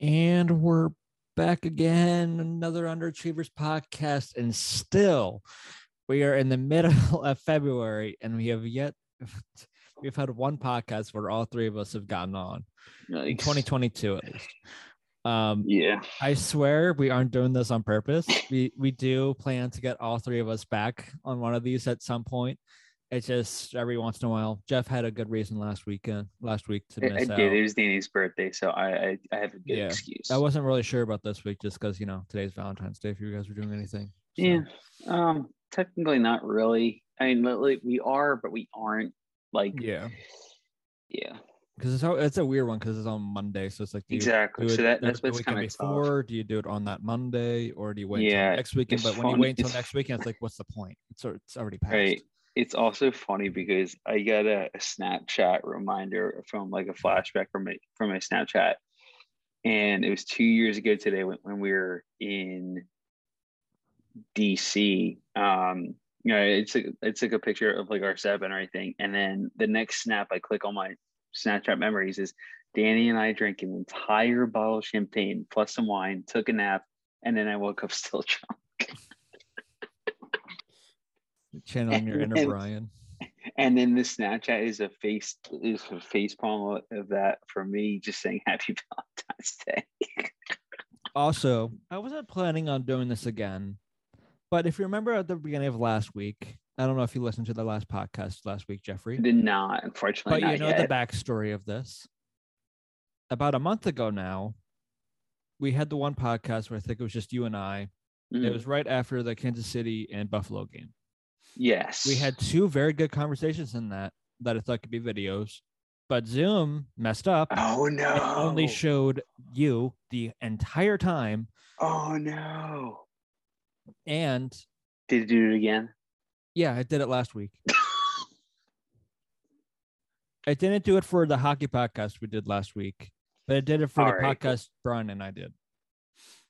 And we're back again, another Underachievers podcast. And still, we are in the middle of February, and we have yet, we've had one podcast where all three of us have gotten on in 2022 at least. Um, Yeah. I swear we aren't doing this on purpose. We we do plan to get all three of us back on one of these at some point. It's just every once in a while. Jeff had a good reason last weekend, last week to I, I miss out. did. It was Danny's birthday, so I I, I have a good Yeah. excuse. I wasn't really sure about this week just because you know today's Valentine's Day. If you guys were doing anything, So, yeah. Um. Technically, not really. I mean, we are, but we aren't. Like. yeah, Yeah. because it's it's a weird one because it's on Monday, so it's like Exactly. So that that's what's kind of tough. before. Do you do it on that Monday or do you wait Yeah, next weekend? But when you wait until next weekend, it's like, what's the point? It's it's already passed. Right. It's also funny because I got a, a Snapchat reminder from like a flashback from my from my Snapchat, and it was two years ago today when, when we were in DC. Um, you know, it's a it's like a picture of like our seven or anything, and then the next snap I click on my Snapchat memories is Danny and I drank an entire bottle of champagne plus some wine, took a nap, and then I woke up still drunk. Channeling your inner And- Brian. And then the Snapchat is a face is a face palm of that for me, just saying Happy Valentine's Day. Also, I wasn't planning on doing this again, but if you remember at the beginning of last week, I don't know if you listened to the last podcast last week, Jeffrey, Did not, unfortunately, but not you know yet. the backstory of this. About a month ago now, we had the one podcast where I think it was just you and I. It Mhm. was right after the Kansas City and Buffalo game. Yes, We had two very good conversations in that that I thought could be videos, but Zoom messed up. Oh no! It only showed you the entire time, oh no! and Did it do it again? yeah, I did it last week. I didn't do it for the hockey podcast we did last week, but I did it for All the right. podcast Brian and I did.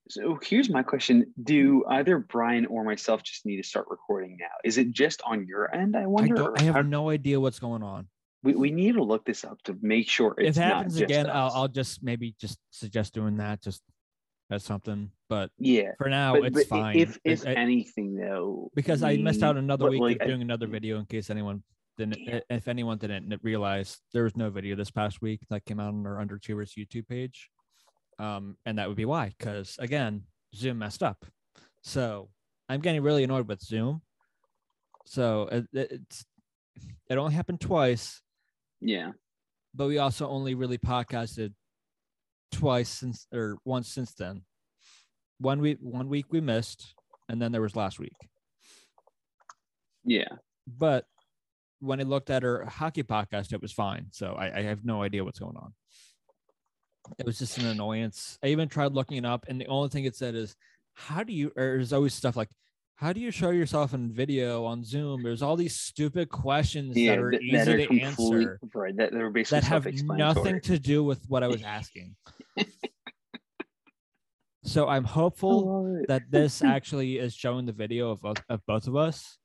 So here's my question: Do mm-hmm. either Brian or myself just need to start recording now? Is it just on your end? I I, wonder. don't, I have how- no idea what's going on. we, we need to look this up to make sure If it's it not happens again, I'll. I'll just maybe just suggest doing that just as something. But yeah. for now, but, it's but fine. If if it- anything though, because I missed out another week like, of I- doing another video in case anyone didn't Yeah. if anyone didn't realize there was no video this past week that came out on our Underachievers YouTube page. Um, and that would be why, because again, Zoom messed up. So I'm getting really annoyed with Zoom. So it, it- it's it only happened twice, Yeah. but we also only really podcasted twice since or once since then. One week one week we missed, and then there was last week. Yeah. but when I looked at her hockey podcast, it was fine. So I, I have no idea what's going on. It was just an annoyance. I even tried looking it up, and the only thing it said is, "How do you?" Or there's always stuff like, "How do you show yourself in video on Zoom?" There's all these stupid questions Yeah. that are easy that are to complete- answer Right. That they're basically that have nothing to do with what I was asking. so I'm hopeful that this actually is showing the video of, both- of both of us.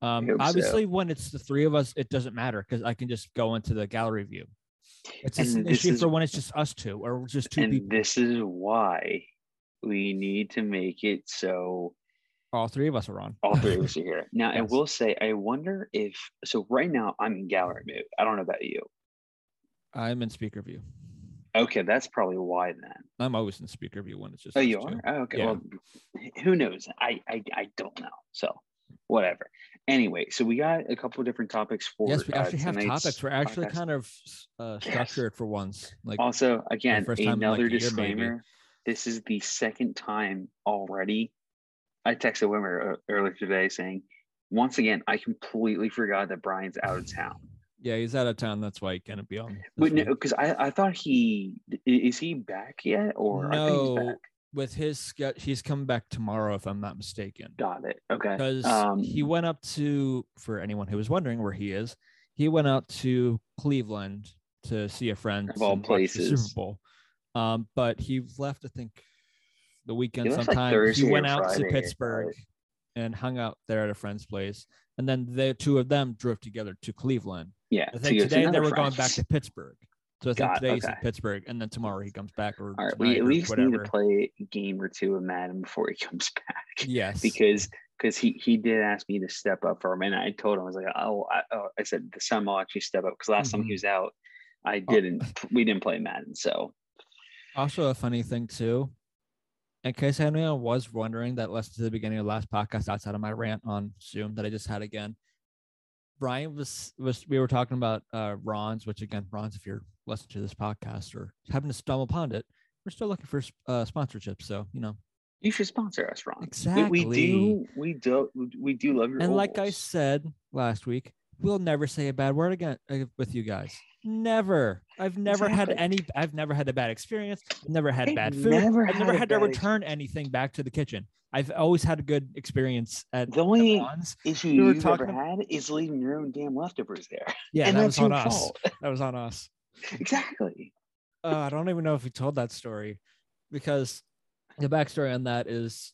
Um, hope so. obviously, when it's the three of us, it doesn't matter because I can just go into the gallery view. It's And an issue is- for when it's just us two or just two and people. this is why we need to make it so All three of us are on. all three of us are here. Now, I will say, I wonder if so. Right now, I'm in gallery mode. I don't know about you. I'm in speaker view. Okay, that's probably why then. I'm always in speaker view when it's just. Oh, you two. are. Oh, okay. Yeah. Well, who knows? I, I I don't know. So whatever. Anyway, so we got a couple of different topics for. Yes, we uh, actually have topics. We're actually podcast. kind of uh, Yes. structured for once. Like Also, again, first time in, like, another maybe. disclaimer. This is the second time already. I texted Whitmer uh, earlier today saying, once again, I completely forgot that Brian's out of town. yeah, he's out of town. That's why he can't be on. But no, because I, I thought he is he back yet or I think he's No, back. With his ske- he's coming back tomorrow, if I'm not mistaken. Got it. Okay. because Um, he went up to for anyone who was wondering where he is he went out to cleveland to see a friend Of all and watch the places. super bowl um but he left i think the weekend left, like, sometime he went out Friday, to pittsburgh right? and hung out there at a friend's place and then the two of them drove together to cleveland yeah. i think today they were going back to pittsburgh So I think Got- today he's in. Pittsburgh, and then tomorrow he comes back, or All right, we at least need to play a game or two of Madden before he comes back. Yes, because because he he did ask me to step up for him, and I told him I was like, oh, I, oh, I said the son will actually step up because last time Mhm. he was out, I Oh. didn't. We didn't play Madden, so Also, a funny thing too, in case anyone was wondering that listened to the beginning of the last podcast outside of my rant on Zoom that I just had again, Brian was was we were talking about uh Ron's, which again, Ron's, if you're listening to this podcast or happen to stumble upon it, we're still looking for uh sponsorship. So you know, you should sponsor us, Ron. Exactly. We, do. We do. We do love your. and like I said last week, we'll never say a bad word again uh, with you guys. Never. I've never had any. I've never had a bad experience. Never had I've bad food. never I've never had to return anything back to the kitchen. I've always had a good experience at The only issue we you've ever had is leaving your own damn leftovers there, Yeah, and that was on us. fault. That was on us. exactly. Uh, I don't even know if we told that story because the backstory on that is,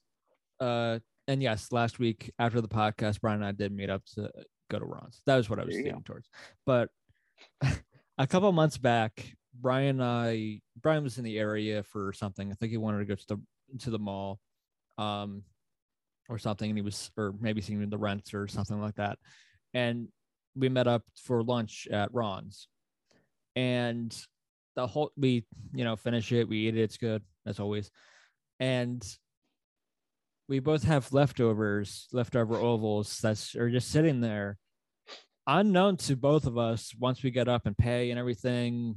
uh, and yes, last week after the podcast, Brian and I did meet up to go to Ron's. That was what I was There you go. leaning towards. But a couple months back, Brian and I, Brian was in the area for something. I think he wanted to go to the to the mall, um, or something, and he was, or maybe seeing the rents or something like that, and we met up for lunch at Ron's, and the whole we you know finish it we eat it it's good as always. And we both have leftovers leftover ovals that are just sitting there unknown to both of us once we get up and pay and everything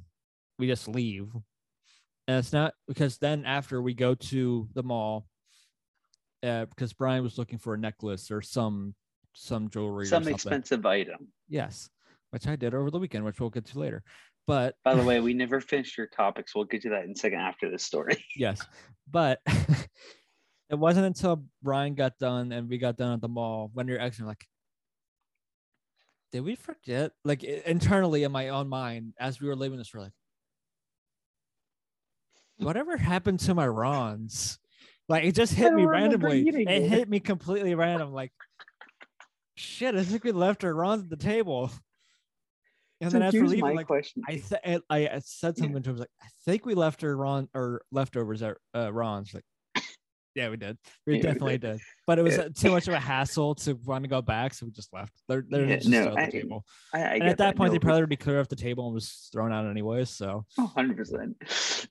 we just leave and it's not because then after we go to the mall uh, because brian was looking for a necklace or some some jewelry Some expensive item. yes which i did over the weekend which we'll get to later but By the way, we never finished your topics. We'll get to that in a second after this story. yes but it wasn't until brian got done and we got done at the mall when you're actually like did we forget like internally in my own mind as we were leaving the store like whatever happened to my rons like it just hit me randomly it it. hit me completely random like shit i think we left our rons at the table and so then we're here's leaving my like question. I th- I I said Yeah. something to him like, I think we left our Ron or leftovers at uh, Ron's. Like, yeah, we did. We Yeah, we definitely did. But it was Yeah. uh, too much of a hassle to want to go back, so we just left. They're they're Yeah, just no, at I- the table. I, I And at that point, no, they but- probably already cleared off the table and was thrown out anyways. So hundred percent.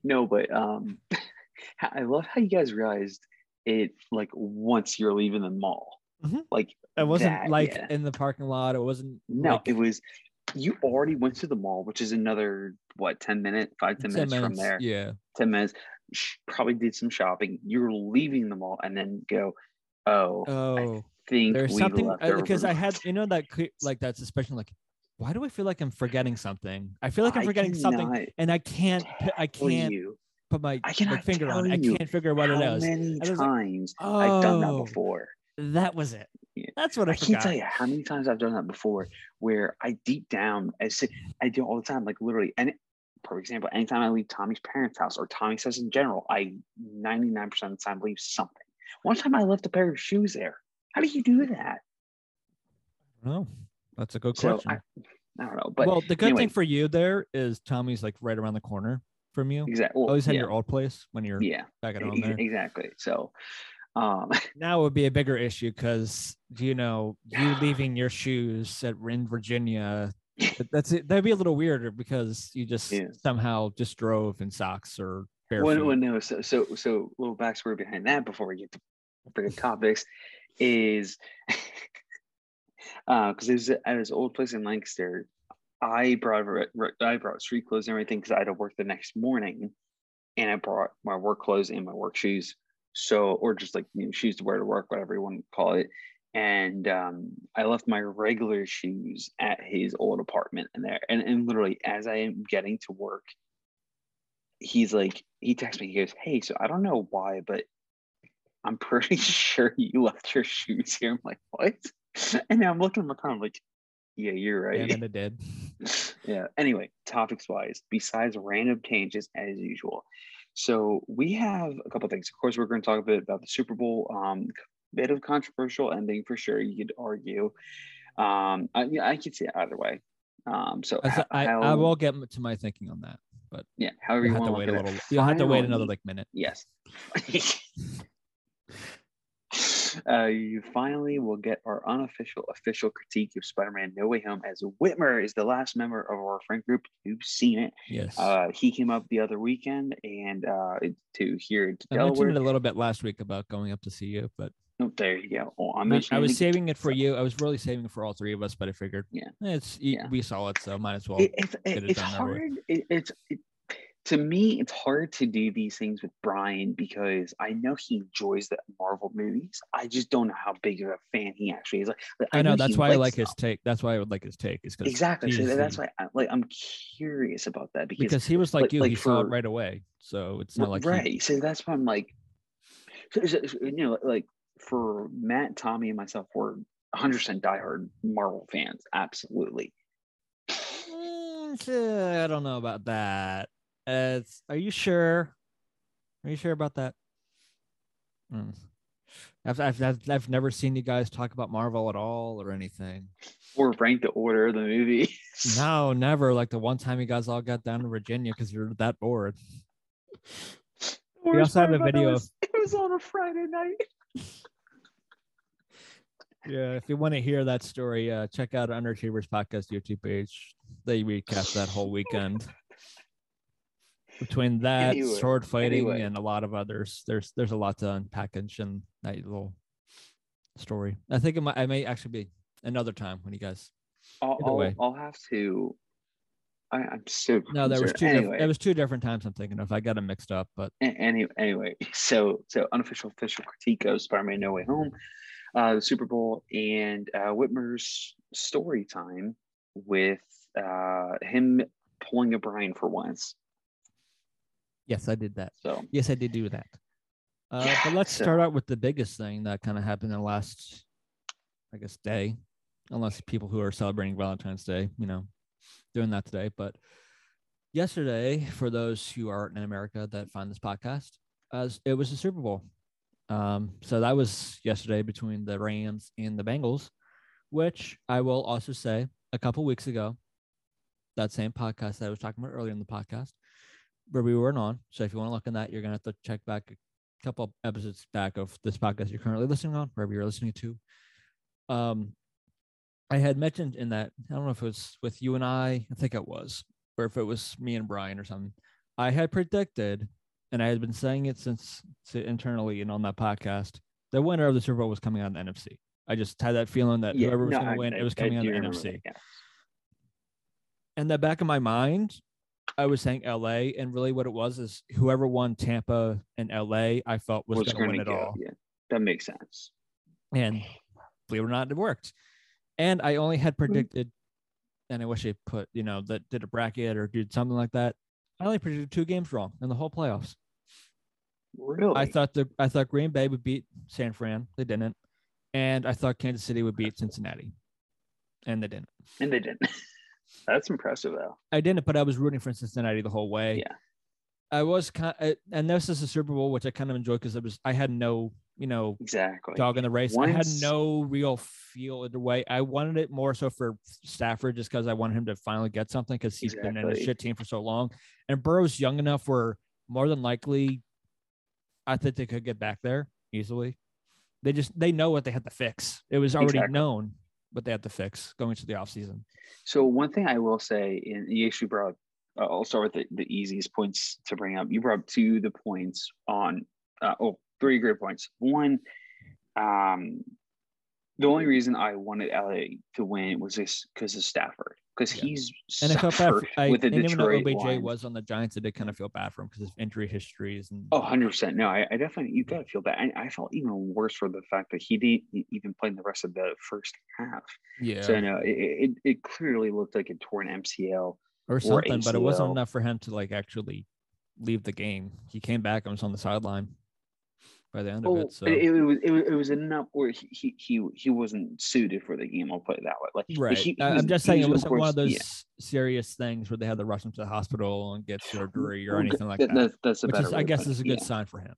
No, but um, I love how you guys realized it like once you're leaving the mall. Mhm. Like it wasn't that, like in the parking lot. It wasn't no, like, it was you already went to the mall, which is another what ten minute, five ten 10 minutes, from there. Yeah, Ten minutes. Probably did some shopping. You're leaving the mall and then go. Oh, Oh, think there's we something because I had you know that like that suspicion like. Why do I feel like I'm forgetting something? I feel like I'm forgetting something, and I can't. I can't you put my, I my finger on it. I can't figure out what it is. how many I was like, times I've done that Oh, before. That was it. Yeah. That's what I, I can't tell you how many times I've done that before where I deep down I say I do all the time, like literally and for example, anytime I leave Tommy's parents' house or Tommy's house in general, I 99% of the time leave something. One time I left a pair of shoes there. How do you do that? No, that's a good So question. I, I don't know. But well, the good anyway. thing for you there is Tommy's like right around the corner from you. exactly. Well, Always had yeah, your old place when you're yeah, back at home there. exactly. So um Now it would be a bigger issue because you know you leaving your shoes at in Virginia. That- That's it. That'd be a little weirder because you just Yeah. somehow just drove in socks or barefoot. Well, well, no. So, so, so, little backstory behind that before we get to freaking topics is uh, because it was at his old place in Lancaster. I brought I brought street clothes and everything because I had to work the next morning, and I brought my work clothes and my work shoes. So, or just like you know, shoes to wear to work, whatever you want to call it. And um, I left my regular shoes at his old apartment in there. And, and literally, as I am getting to work, he's like, he texts me, he goes, Hey, so I don't know why, but I'm pretty sure you left your shoes here. I'm like, What? And now I'm looking at my car, I'm like, Yeah, you're and right. then it did. yeah. Anyway, topics wise, besides random changes as usual. So we have a couple things. Of course, we're going to talk a bit about the Super Bowl. Um, bit of controversial ending for sure. You could argue. Um, I, I could see it either way. Um, so I, I how- will get to my thinking on that. but Yeah, however you have to wait a little. You'll have to wait another like minute. Yes. uh, you finally will get our unofficial official critique of Spider-Man: No Way Home, as Whitmer is the last member of our friend group who's seen it. Yes. Uh, he came up the other weekend and uh, to here to I mentioned it a little bit last week about going up to see you, but Oh, there you go. Oh, I'm I, mean, mentioning I was saving it for you. I was really saving it for all three of us, but I figured, Yeah. eh, it's Yeah. we saw it, so might as well. It, it's get it it's done hard. It, it's it, to me, it's hard to do these things with Brian because I know he enjoys the Marvel movies. I just don't know how big of a fan he actually is. Like, like, I know he that's why I likes like his take. That's why I would like his take is because Exactly. So that's the- why, I, like, I'm curious about that because, because he was like like- you, like he saw it right away. So it's not like he- right. So that's why I'm like, so, so- so, you know, like for Matt, Tommy, and myself, we're 100 percent diehard Marvel fans. Absolutely. Mm, eh, I don't know about that. Uh, are you sure? Are you sure about that? Mm. I've, I've, I've, I've never seen you guys talk about Marvel at all or anything. Or rank the order of the movie. No, never. Like the one time you guys all got down to Virginia because you're that bored. We also have a video of- It was on a Friday night. Yeah, if you want to hear that story, uh, check out Underachievers podcast YouTube page. They recap that whole weekend. Between that, Anyway, sword fighting, anyway. and a lot of others, there's there's a lot to unpackage in that little story. I think it might, I may actually be another time when you guys. I'll, I'll. I'll have to. I, I'm so. No, there was two. Anyway. Anyway, There was two different times I'm thinking of. I got them mixed up, but a- any, anyway, so so unofficial official critique of Spider-Man: No Way Home, uh, the Super Bowl, and uh, Whitmer's story time with uh, him pulling a Brian for once. yes, I did that. So Yes, I did do that. Uh, Yeah, but let's so- start out with the biggest thing that kind of happened in the last, I guess, day, unless people who are celebrating Valentine's Day, you know, doing that today. But yesterday, for those who aren't in America that find this podcast, as it was the Super Bowl. Um, so that was yesterday between the Rams and the Bengals, which I will also say a couple weeks ago, that same podcast that I was talking about earlier in the podcast, where we weren't on. So if you want to look in that, you're gonna have to check back a couple episodes back of this podcast you're currently listening on, wherever you're listening to. Um, I had mentioned in that I don't know if it was with you and I, I think it was, or if it was me and Brian or something. I had predicted, and I had been saying it since internally and on that podcast, the winner of the Super Bowl was coming out of the NFC. I just had that feeling that yeah, whoever was no, going to win, I- it was coming out the NFC that, yeah. in the back of my mind, I was saying LA, and really what it was is whoever won Tampa and LA, I felt was, Was going to win it go, all. Yeah, that makes sense. And believe it or not, it worked. And I only had Mm-hmm. predicted, and I wish I put, you know, that did a bracket or did something like that. I only predicted two games wrong in the whole playoffs. Really, I thought the I thought Green Bay would beat San Fran. They didn't. And I thought Kansas City would beat Cincinnati. And they didn't. and they didn't. That's impressive, though. I didn't, but I was rooting for Cincinnati the whole way. Yeah. I was kind of, and this is a Super Bowl, which I kind of enjoyed because it was I had no, you know, Exactly. dog in the race. I had no real feel either way. I wanted it more so for Stafford just because I wanted him to finally get something because he's been in a shit team for so long. And Burrow's young enough where more than likely, I think they could get back there easily. They just they know what they had to fix. It was already Exactly. known what they had to fix going into the offseason. So one thing I will say, and you actually brought, uh, I'll start with the, the easiest points to bring up. You brought up two the points on, uh, oh, three great points. One, um, the only reason I wanted LA to win was because of Stafford, because Yeah. he's And I felt bad. suffered For, I, with the and even though Detroit OBJ line. was on the Giants, I did kind of feel bad for him because of injury histories and Oh, 100%. No, I, I definitely, you got to feel bad. I, I felt even worse for the fact that he didn't even play in the rest of the first half. yeah, So, no, it, it, it clearly looked like a torn MCL. or something, but it wasn't enough for him to like actually leave the game. He came back and was on the sideline by the end of it. So it, it was it was it was enough where he he he, wasn't suited for the game. I'll put it that way. Like right, he- he was- I'm just saying it was, one of those yeah. serious things where they had to rush him to the hospital and get surgery or anything like th- that. That's, that's a better is, I guess, put it. is a good Yeah. sign for him.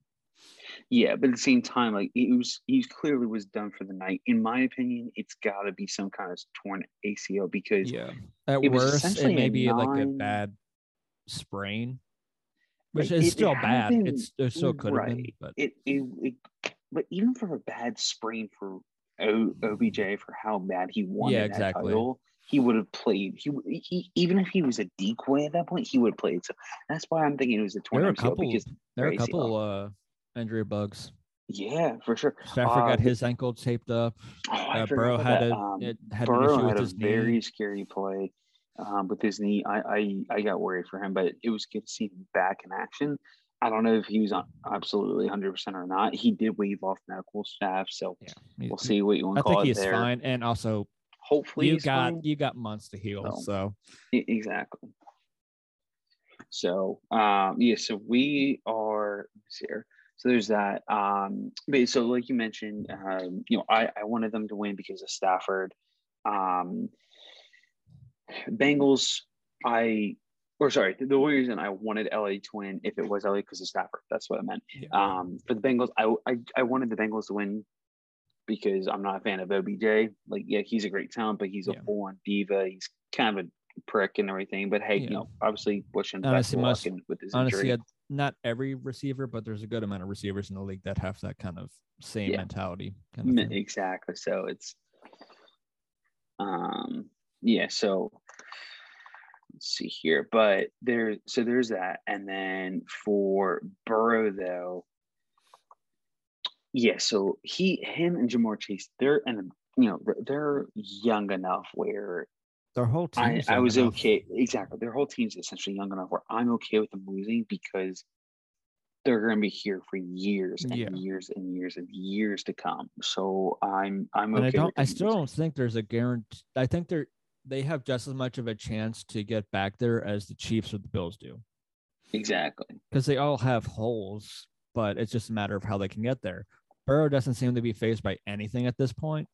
Yeah, but at the same time, like it was, he clearly was done for the night. In my opinion, it's got to be some kind of torn ACL because Yeah, at it was worst, it essentially may be like a bad sprain, which Like, is still bad. been- it's it still could have been, right. but It, it, it, but even for a bad sprain for o, OBJ for how bad he won Yeah, in that exactly. title, he would have played. He, he even if he was a decoy at that point, he would have played. So that's why I'm thinking it was a there torn are a couple. because There are a couple uh, injury bugs. yeah, for sure. Stafford Uh, got his ankle taped up. Oh, Uh, Burrow had that. a Um, it had an Burrow issue with had a his very knee. scary play um, with his knee. I, I I got worried for him, but it was good to see him back in action. I don't know if he was on absolutely 100 percent or not. He did wave off medical staff, so Yeah, we'll see what you want I think he's fine, and also Hopefully, you got fine. you got months to heal. So- So exactly. So um, yeah, so we are here. So there's that. Um, but so like you mentioned, um, you know, I, I wanted them to win because of Stafford. Um, Bengals, I or sorry, the only reason I wanted LA to win if it was LA because of Stafford. That's what I meant. yeah. Um, for the Bengals, I, I I wanted the Bengals to win because I'm not a fan of OBJ. Like, yeah, he's a great talent, but he's a Yeah. full-on diva. He's kind of a prick and everything. But hey, Yeah. you know, obviously wishing best of luck with his honestly, injury. uh, not every receiver, but there's a good amount of receivers in the league that have that kind of same Yeah. mentality. Kind of. Exactly. So it's um yeah, so let's see here. But there so there's that. And then for Burrow though, yeah, so he him and Ja'Marr Chase, they're and you know, they're- young enough where Their whole team. I, I was okay. Exactly. Their whole team's essentially young enough where I'm okay with them losing because they're going to be here for years and Yeah. years and years and years to come. So I'm I'm And okay. I don't. I still don't think there's a guarantee. I think they're they have just as much of a chance to get back there as the Chiefs or the Bills do exactly. because they all have holes, but it's just a matter of how they can get there. Burrow doesn't seem to be phased by anything at this point.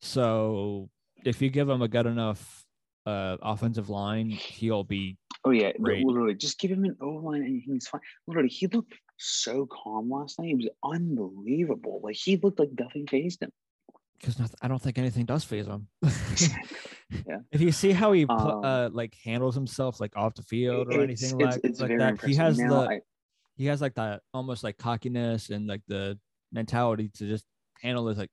So if you give him a good enough uh, offensive line, he'll be Oh yeah, Great. literally. Just give him an O line and he's fine. Literally, he looked so calm last night. It was unbelievable. Like he looked like nothing phased him. Because I don't think anything does phase him. Yeah. If you see how he Um, uh, like handles himself like off the field or anything it's- like, it's like that, he has Now the I- he has like that almost like cockiness and like the mentality to just handle this like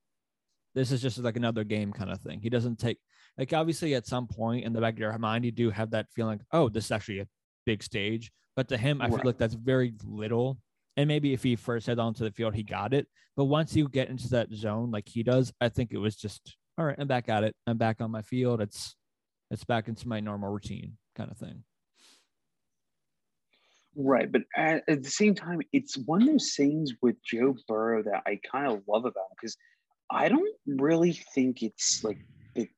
this is just like another game kind of thing. He doesn't take like obviously at some point in the back of your mind you do have that feeling oh this is actually a big stage, but to him I feel like that's very little. And maybe if he first head onto the field he got it, but once you get into that zone like he does, I think it was just all right. I'm back at it. I'm back on my field. It's it's back into my normal routine kind of thing. Right, but at, at the same time, it's one of those things with Joe Burrow that I kind of love about him because I don't really think it's like the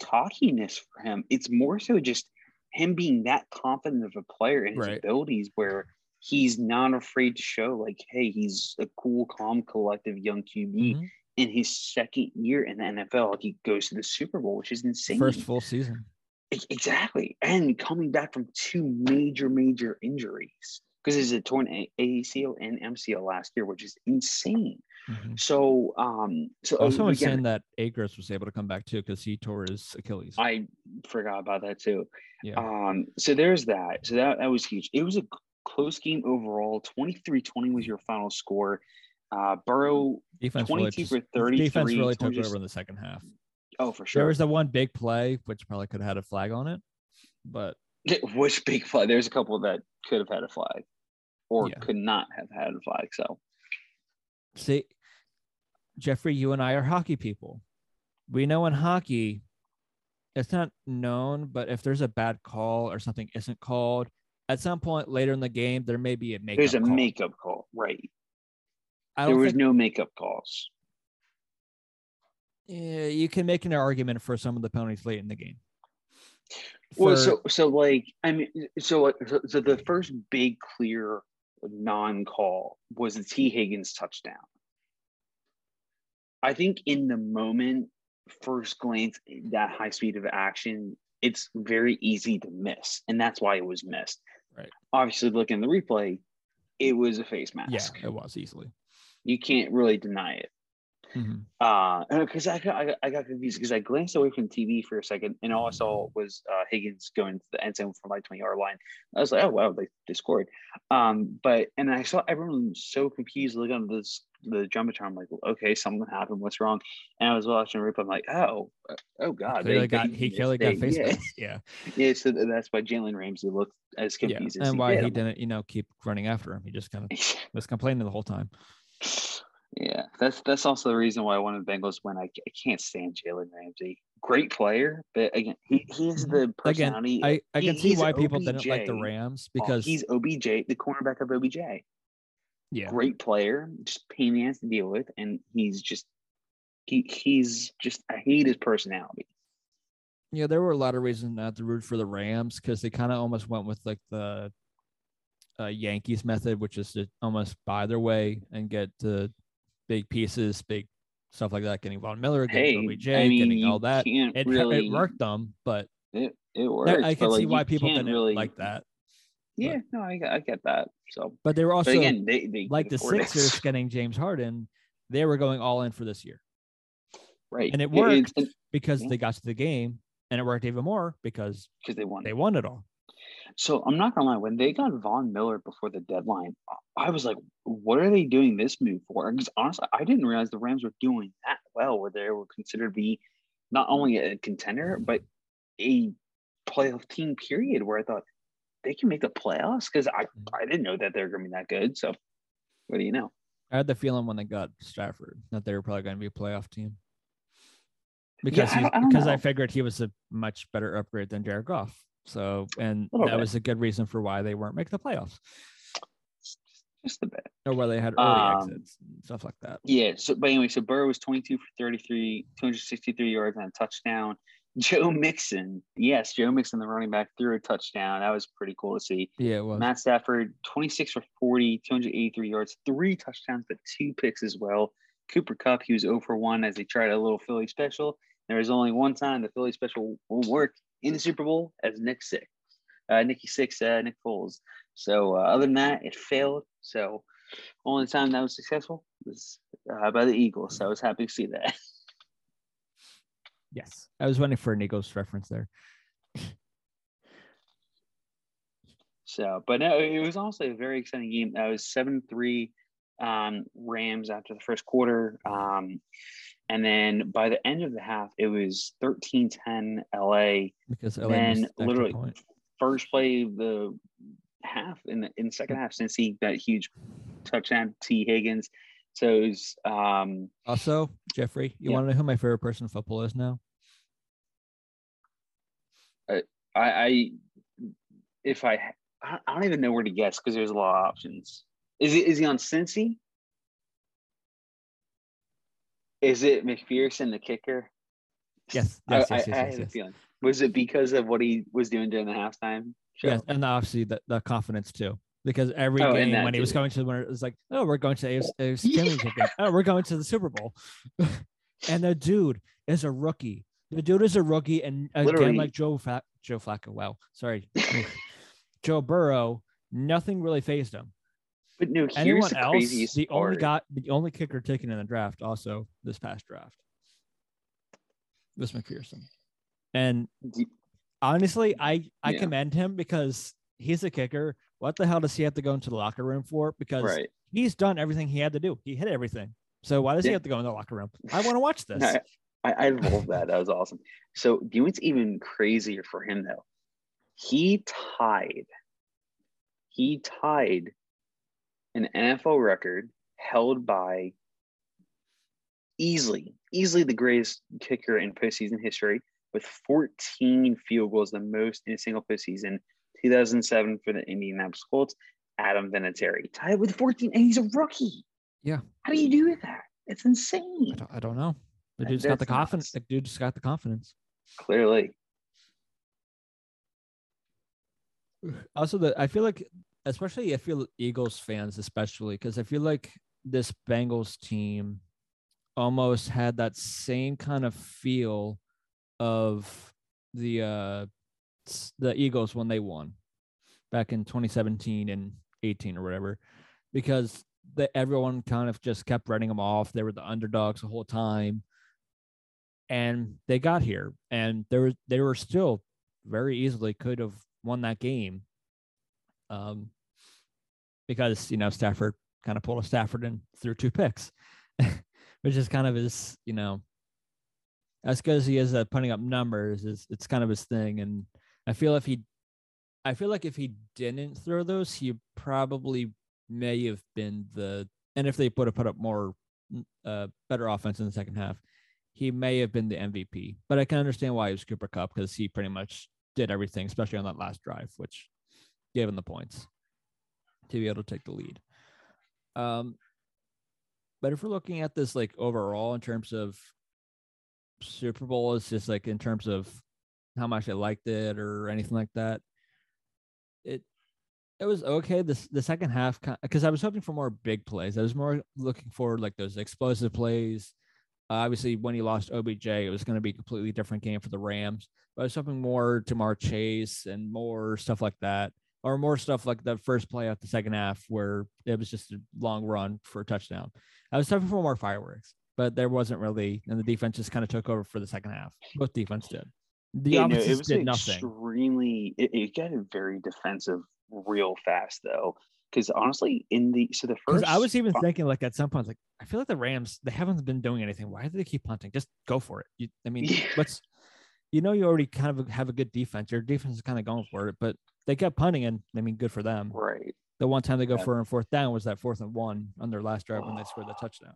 cockiness for him. It's more so just him being that confident of a player and his Right. abilities where he's not afraid to show like, hey, he's a cool, calm, collective young QB Mhm. in his second year in the NFL. Like he goes to the Super Bowl, which is insane. First full season. Exactly. And coming back from two major, major injuries because he's a torn A- ACL and MCL last year, which is insane. Mhm. So, um, so Also, was again, saying that Akers was able to come back too because he tore his Achilles. I forgot about that too. yeah. Um, so there's that. So that, that was huge. It was a close game overall. 23 20 was your final score. Uh, Burrow, defense really 22 just, for 33. defense really took just- over in the second half. oh, for sure. There was the one big play which probably could have had a flag on it, but Which big flag? There's a couple that could have had a flag or Yeah. could not have had a flag. So, see, Jeffrey, you and I are hockey people. We know in hockey, it's not known, but if there's a bad call or something isn't called, at some point later in the game, there may be a makeup there's a call. makeup call. Right. There was think no makeup calls. yeah, you can make an argument for some of the penalties late in the game. Well, so so like I mean, so so, so the first big clear non-call was the Tee Higgins touchdown. I think in the moment, first glance, that high speed of action, it's very easy to miss, and that's why it was missed. Right. Obviously, looking at the replay, it was a face mask. yeah, mask. it was easily. You can't really deny it. Mhm. Uh, because I, got- I, got- I got confused because I glanced away from TV for a second and all I saw was uh, Higgins going to the end zone from like 20 yard line. I was like, oh wow, they, they scored. Um, but and I saw everyone so confused looking at this the jumbotron. I'm like, okay, something happened. What's wrong? And I was watching Rip. I'm like, oh, uh, oh god, Clearly they- got, they he clearly got face yeah. Yeah. yeah, so that's why Jalen Ramsey looked as yeah. confused as And he why did. he didn't, you know, keep running after him. He just kind of was complaining the whole time. Yeah, that's that's also the reason why I wanted the Bengals to win. I, I can't stand Jalen Ramsey. Great player, but again, he, he has Mhm. the Again, personality. I, I he- can see he's why people didn't like the OBJ. Rams because he's OBJ, the cornerback of OBJ. yeah, Great player, just pain in the ass to deal with, and he's just he he's just I hate his personality. yeah, there were a lot of reasons not to root for the Rams because they kind of almost went with like the uh, Yankees method, which is to almost buy their way and get the big pieces, big stuff like that, getting Von Miller, getting Hey, OBJ, I mean, getting all that. It, really it worked them, but It, it there- I can see like, why people didn't really like that. Yeah, no, I, I get that. So, But they were also again, they, they like the afford it. Sixers getting James Harden. They were going all in for this year right? and it worked. it's- because Yeah. they got to the game, and it worked even more because because they won. they won it all. So I'm not gonna lie, when they got Von Miller before the deadline, I- was like, what are they doing this move for? Because honestly, I didn't realize the Rams were doing that well, where they were considered to be not only a contender, but a playoff team, period, where I thought they can make the playoffs because I, Mhm. I didn't know that they're gonna be that good. So what do you know? I had the feeling when they got Stafford that they were probably going to be a playoff team because he's, don't- I because I figured he was a much better upgrade than Jared Goff. So, and that bit. was a good reason for why they weren't making the playoffs Just a bit. or why they had early Um, exits and stuff like that. Yeah. So, but anyway, so Burrow was 22 for 33, 263 yards and a touchdown. Joe Mixon, yes, Joe Mixon, the running back, threw a touchdown. That was pretty cool to see. Yeah, it was. Matt Stafford, 26 for 40, 283 yards, three touchdowns, but two picks as well. Cooper Kupp, he was 0 for 1 as he tried a little Philly special. There was only one time the Philly special will work in the Super Bowl as Nick Six, uh, Nicky Six, uh, Nick Foles. So uh, other than that, it failed. So only time that was successful was uh, by the Eagles. So I was happy to see that. Yes, I was waiting for an Eagles reference there. So, but no, it was also a very exciting game. That was seven three um, Rams after the first quarter, um, and then by the end of the half, it was 13-10 LA. Because LA Then literally-. First play the half in the in the second half since he that huge touchdown to Tee Higgins. So it was um, Also, Jeffrey, you Yeah. want to know who my favorite person in football is now? I, I if I I I don't even know where to guess because there's a lot of options. Is he is he on Cincy? Is it McPherson, the kicker? Yes, yes, I, yes, yes, I yes, had a feeling. Was it because of what he was doing during the halftime show? Yes, and obviously the, the confidence too. Because every Oh, game when he was too. going to the winner, it was like, oh, we're going to the AFC championship game. Oh, we're going to the Super Bowl. and the dude is a rookie. The dude is a rookie, and again, Literally. like Joe Fa- Joe Flacco. Wow, sorry, Joe Burrow. Nothing really phased him. But no, here's Anyone the else? The only got the only kicker taken in the draft, also this past draft, was McPherson. And honestly, I I Yeah. commend him because he's a kicker. What the hell does he have to go into the locker room for? Because right. he's done everything he had to do. He hit everything. So why does he have to go in the locker room? I want to watch this. No, I, I love that. That was awesome. So, do you know what's even crazier for him though? He tied. He tied an NFL record held by easily, easily the greatest kicker in postseason history with 14 field goals, the most in a single postseason. 2007 for the Indianapolis Colts, Adam Vinatieri tied with 14, and he's a rookie. Yeah. How do you do that? It's insane. I don't, I don't know. The That- dude's got the that's nuts. confidence. The dude's got the confidence. Clearly. also the I feel like especially I feel Eagles fans especially because I feel like this Bengals team almost had that same kind of feel of the uh the Eagles when they won back in 2017 and 18 or whatever because that everyone kind of just kept writing them off. They were the underdogs the whole time. And they got here and there was they were still very easily could have won that game. Um because you know Stafford kind of pulled a Stafford and threw two picks, which is kind of his, you know, as good as he is at putting up numbers, is it's kind of his thing. And I feel if he, I feel like if he didn't throw those, he probably may have been the, and if they would have put up more, uh, better offense in the second half, he may have been the MVP. But I can understand why he was Cooper Kupp because he pretty much did everything, especially on that last drive, which gave him the points to be able to take the lead. Um, but if we're looking at this like overall in terms of Super Bowl, it's just like in terms of how much I liked it or anything like that. It it was okay. This the second half because I was hoping for more big plays. I was more looking for like those explosive plays. Uh, obviously, when he lost OBJ, it was going to be a completely different game for the Rams. But I was hoping more Ja'Marr Chase and more stuff like that or more stuff like the first play of the second half where it was just a long run for a touchdown. I was hoping for more fireworks, but there wasn't really, and the defense just kind of took over for the second half. Both defense did. The yeah, offense no, it was did nothing. Extremely, it, it got very defensive real fast though. Because honestly, in the so the first, I was even thinking like at some point, like I feel like the Rams they haven't been doing anything. Why do they keep punting? Just go for it. You, I mean, Yeah. what's you know you already kind of have a good defense. Your defense is kind of going for it, but they kept punting, and I mean, good for them. right. The one time they go Yeah. for a fourth down was that fourth and one on their last drive when they scored the touchdown.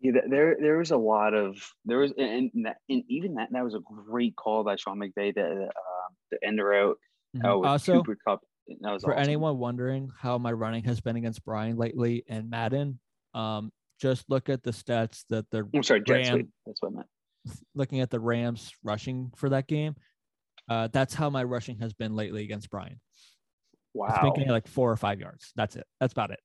Yeah, there there was a lot of there was and and, that, and even that that was a great call by Sean McVay the uh, the end route Mhm. uh, with also, Cooper Kupp. That was for awesome. anyone wondering how my running has been against Brian lately and Madden, um, just look at the stats that the I'm sorry, Ram- That's what I meant. Looking at the Rams rushing for that game. Uh, that's how my rushing has been lately against Brian. It's been Wow. like four or five yards. That's it. That's about it.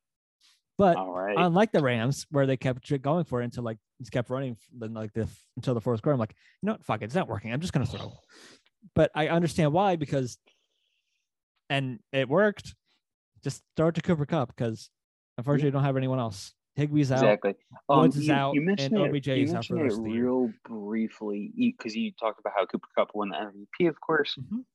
But right. unlike the Rams, where they kept going for it until like just kept running, then like the until the fourth quarter, I'm like, you know what, fuck it, it's not working. I'm just gonna throw. But I understand why because, and it worked. Just throw it to Cooper Kupp because unfortunately, you don't have anyone else. Higbee's out. Exactly. Woods is you, out, you and mentioned it, OBJ you is out for the mentioned rest it of the year. real briefly because you talked about how Cooper Kupp won the MVP, of course. Mhm.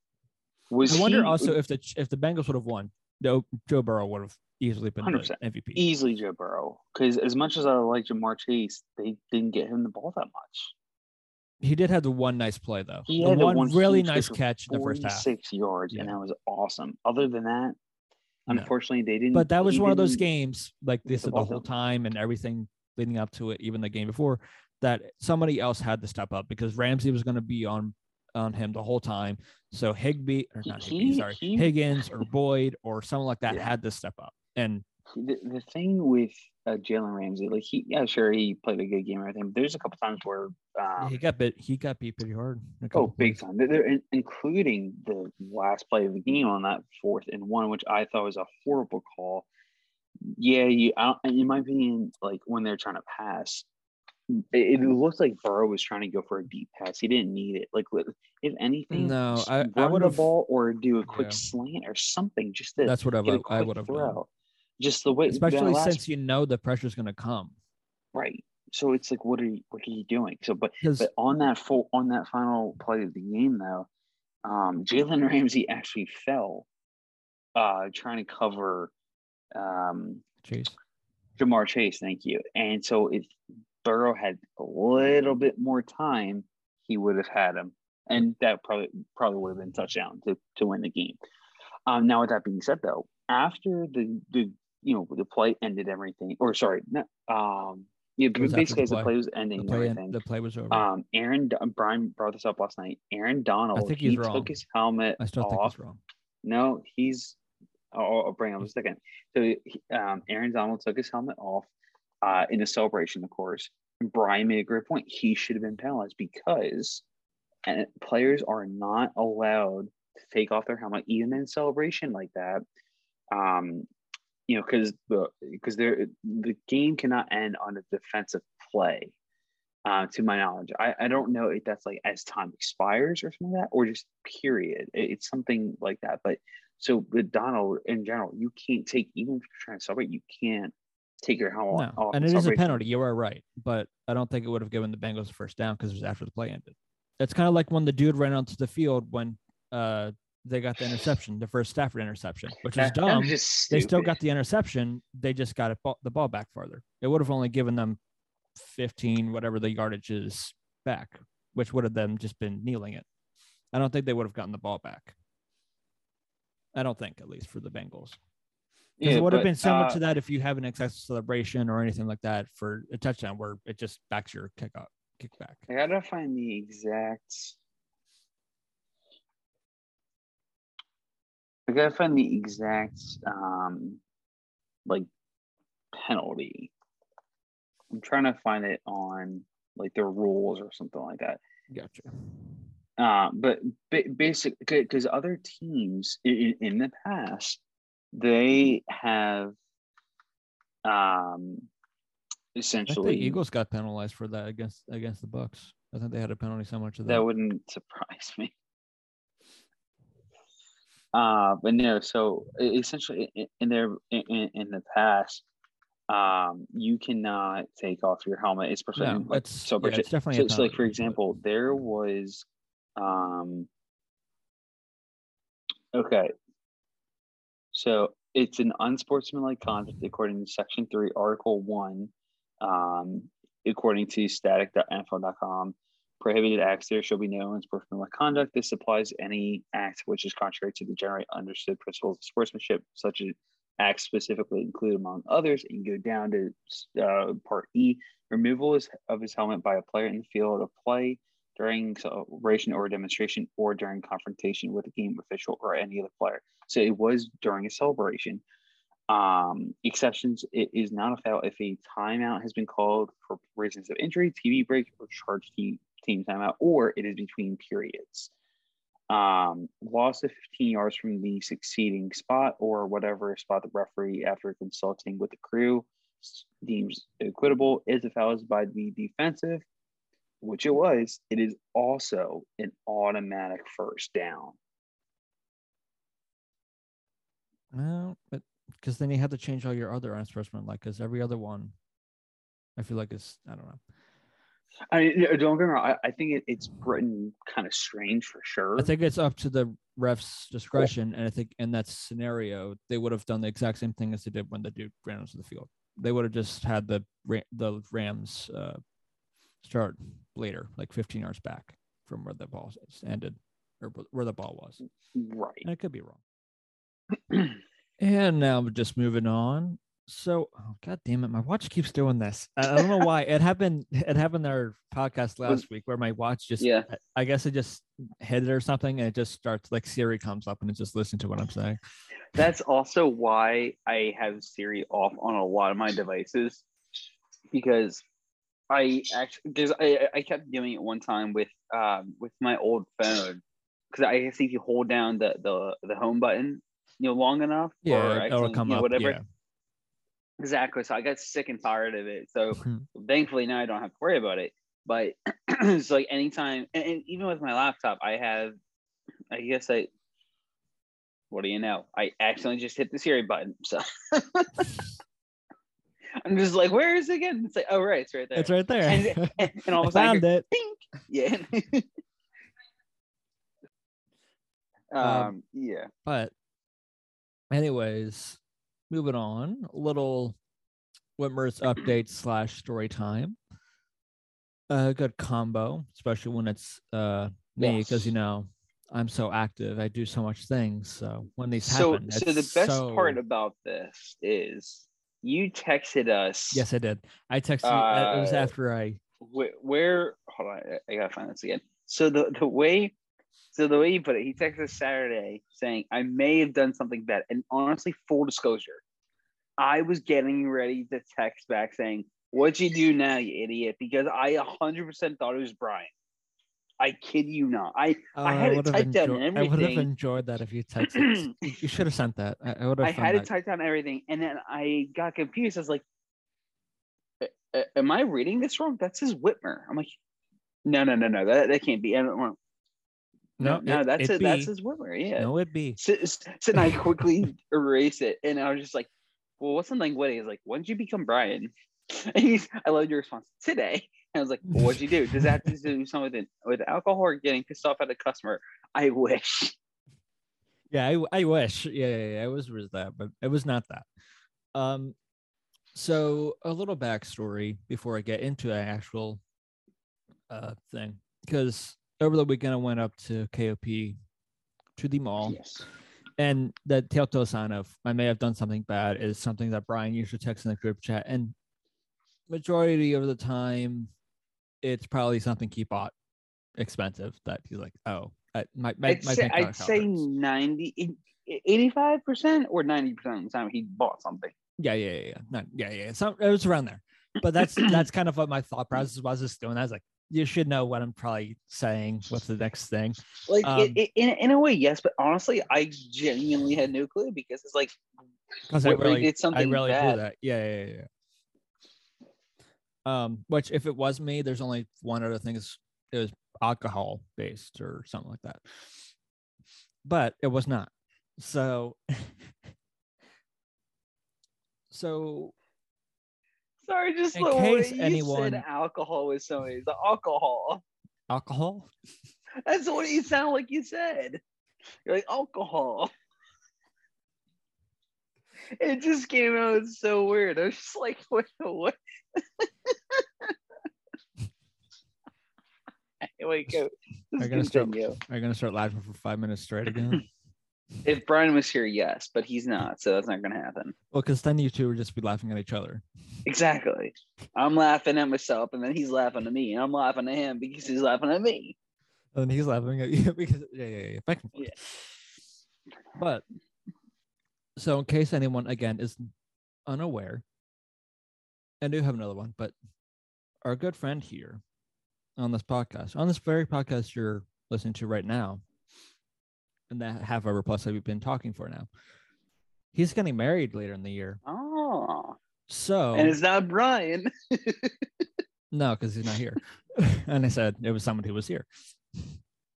Was I wonder he also if the if the Bengals would have won, no, Joe Burrow would have easily been 100%. MVP. easily Joe Burrow? Because as much as I like Ja'Marr Chase, they didn't get him the ball that much. He did have the one nice play though. He the had one, one really nice catch in the first half. Forty-six yards, and that was awesome. Other than that, No. unfortunately, they didn't. But that was one of those games, like this the the whole time and everything leading up to it, even the game before, that somebody else had to step up because Ramsey was going to be on on him the whole time. So Higbee or He- not Higbee, sorry, he- Higgins or Boyd or someone like that Yeah. had to step up. And the, the thing with uh, Jalen Ramsey, like he, yeah, sure, he played a good game everything. But there's a couple times where, um, he got bit. He got beat pretty hard. oh, big plays. time. They're, they're in, including the last play of the game on that fourth and one, which I thought was a horrible call. Yeah, you, I, in my opinion, like when they're trying to pass, it, it looked like Burrow was trying to go for a deep pass. He didn't need it. Like, if anything, No, I- I would've- ball or do a quick Yeah. slant or something just to That's what I would I would have done. Just the way, especially last since you know the pressure's going to come. Right. So it's like, what are you, what are you doing? So, but but on that full on that final play of the game, though, um, Jalen Ramsey actually fell, uh, trying to cover, um, Chase, Ja'Marr Chase. Thank you. And so if Burrow had a little bit more time, he would have had him, and that probably probably would have been touchdown to to win the game. Um, now with that being said, though, after the the you know the play ended everything, or sorry, no, um, yeah, basically the as the play. play was ending and play everything. the play was over. Um, Aaron Brian brought this up last night. Aaron Donald, I think he wrong. took his helmet I still think off. it's wrong. No, he's. I'll, I'll bring up a second. So, he- um, Aaron Donald took his helmet off uh, in a celebration, of course. And Brian made a great point. He should have been penalized because and players are not allowed to take off their helmet even in celebration like that. Um, you know, because the because there the game cannot end on a defensive play. Uh, to my knowledge, I, I don't know if that's like as time expires or something like that, or just period. It- it's something like that. But So with Donald in general, you can't take even if you're trying to celebrate, you can't take your helmet No. off. And it is a penalty. You are right. But I don't think it would have given the Bengals the first down because it was after the play ended. It's kind of like when the dude ran onto the field when uh, they got the interception, the first Stafford interception, which was That- that dumb. they still got the interception. They just got ball- the ball back farther. It would have only given them 15, whatever the yardage is back, which would have them just been kneeling it. I don't think they would have gotten the ball back. I don't think, at least for the Bengals. Yeah, it would have been similar uh, to that if you have an excessive celebration or anything like that for a touchdown where it just backs your kick up, kick back. I gotta find the exact. I gotta find the exact um, like penalty. I'm trying to find it on like the rules or something like that. Gotcha. Uh, but ba- basic because other teams in, in the past they have um I think essentially the Eagles got penalized for that against against the Bucks. I think they had a penalty similar to that. that wouldn't surprise me. Uh, but no, so essentially i- in their in, in in the past, um, you cannot take off your helmet, especially no, like it's, yeah, it's definitely so, so like for example, there was um okay. So it's an unsportsmanlike conduct according to section three, article one, um, according to static.nfl.com. Prohibited acts there shall be no unsportsmanlike conduct. This applies any act which is contrary to the generally understood principles of sportsmanship, such as acts specifically include among others. And go down to uh, part E, removal of his helmet by a player in the field of play during celebration or demonstration or during confrontation with a game official or any other player. So it was during a celebration. Um, exceptions, it is not a foul if a timeout has been called for reasons of injury, TV break, or charge team, team timeout, or it is between periods. Um, loss of 15 yards from the succeeding spot or whatever spot the referee, after consulting with the crew, deems equitable is a foul is by the defensive, which it was. It is also an automatic first down. No, but because then you have to change all your other unsportsman like because every other one, I feel like it's I don't know. I mean, don't get me wrong. I, I think it, it's written kind of strange for sure. I think it's up to the ref's discretion, and I think in that scenario they would have done the exact same thing as they did when the dude ran onto the field. They would have just had the the Rams uh, start later, like 15 yards back from where the ball ended or where the ball was. right. And it could be wrong. And now just moving on. So, oh, god damn it, my watch keeps doing this. I, don't know why. It happened. It happened in our podcast last week where my watch just. Yeah. I- I guess it just hit it or something, and it just starts like Siri comes up and it just listens to what I'm saying. That's also why I have Siri off on a lot of my devices because I actually because I, I kept doing it one time with um with my old phone because I guess if you hold down the the the home button you know long enough Yeah, or it'll come you know, up. whatever Yeah. Exactly so I got sick and tired of it so Mhm. thankfully now I don't have to worry about it but it's like anytime and, and even with my laptop I have I guess I what do you know? I accidentally just hit the Siri button. So I'm just like, where is it again? It's like, oh right, it's right there. It's right there. And, and, and all I of a sudden, found hear, it. "Pink!" yeah. um, Um, yeah. But, anyways, moving on. A little Whitmer's update slash story time. A good combo, especially when it's uh me, because you know I'm so active. I do so much things. So when these So, happen, so the best so- part about this is you texted us. yes, I did. I texted. you- it was Uh, after I. where, where hold on I- i gotta find this again so the the way so the way you put it he texted us saturday saying i may have done something bad. And honestly full disclosure i was getting ready to text back saying what'd you do now you idiot? Because i 100% thought it was brian. I kid you not. I Oh, I had it would've typed down enjoy- and I would have enjoyed that if you texted. you should have sent that. I, I would have. i had it typed down everything and then i got confused. I was like "A- a- am i reading this wrong? That says whitmer. I'm like no no no no that, that can't be. I want No, No, no, it- that's it it. That's his word. Yeah. No, it be. So, so I quickly erase it, and I was just like, "Well, what's something witty?" He's like, "When did you become Brian?" And he's, I love your response today. And I was like, well, "What'd you do? Does that have to do something with alcohol or getting pissed off at a customer?" I wish. Yeah, I, I wish. Yeah, yeah, yeah, it was was that, but it was not that. Um, so a little backstory before I get into the actual uh thing, because over the weekend I went up to KOP to the mall, Yes. and the telltale sign of I may have done something bad is something that Brian usually texts in the group chat, and majority of the time, it's probably something he bought expensive that he's like, oh, I, my, my, I'd my say, I'd say 90, 85% or 90% of the time he bought something. Yeah, yeah, yeah, yeah. Not, yeah, yeah. So it was around there. But that's that's kind of what my thought process was just doing. I was like, you should know what I'm probably saying. What's the next thing? Like Um, it, it, in, in a way, yes, but honestly, I genuinely had no clue because it's like Because I What, where you really, did I something really bad. do that. Yeah, yeah, yeah, yeah. Um, which if it was me, there's only one other thing is it was alcohol based or something like that. But it was not. So so sorry, just In the case way you anyone- said alcohol with somebody. The alcohol. alcohol. That's what you sound like you said. You're like alcohol. It just came out so weird. I was just like, what? what? anyway, go. Just Are you gonna start- Are you gonna start laughing for five minutes straight again? If Brian was here, yes, but he's not, so that's not gonna happen. well, because then you two would just be laughing at each other. Exactly. I'm laughing at myself, and then he's laughing at me, and I'm laughing at him because he's laughing at me. And he's laughing at you because yeah, yeah, yeah. Back and forth. Yeah. But so in case anyone again is unaware, I do have another one, but our good friend here on this podcast, on this very podcast you're listening to right now, and that half hour plus that we've been talking for now, he's getting married later in the year. Oh, So and it's not Brian. no, because he's not here. and I said it was someone who was here.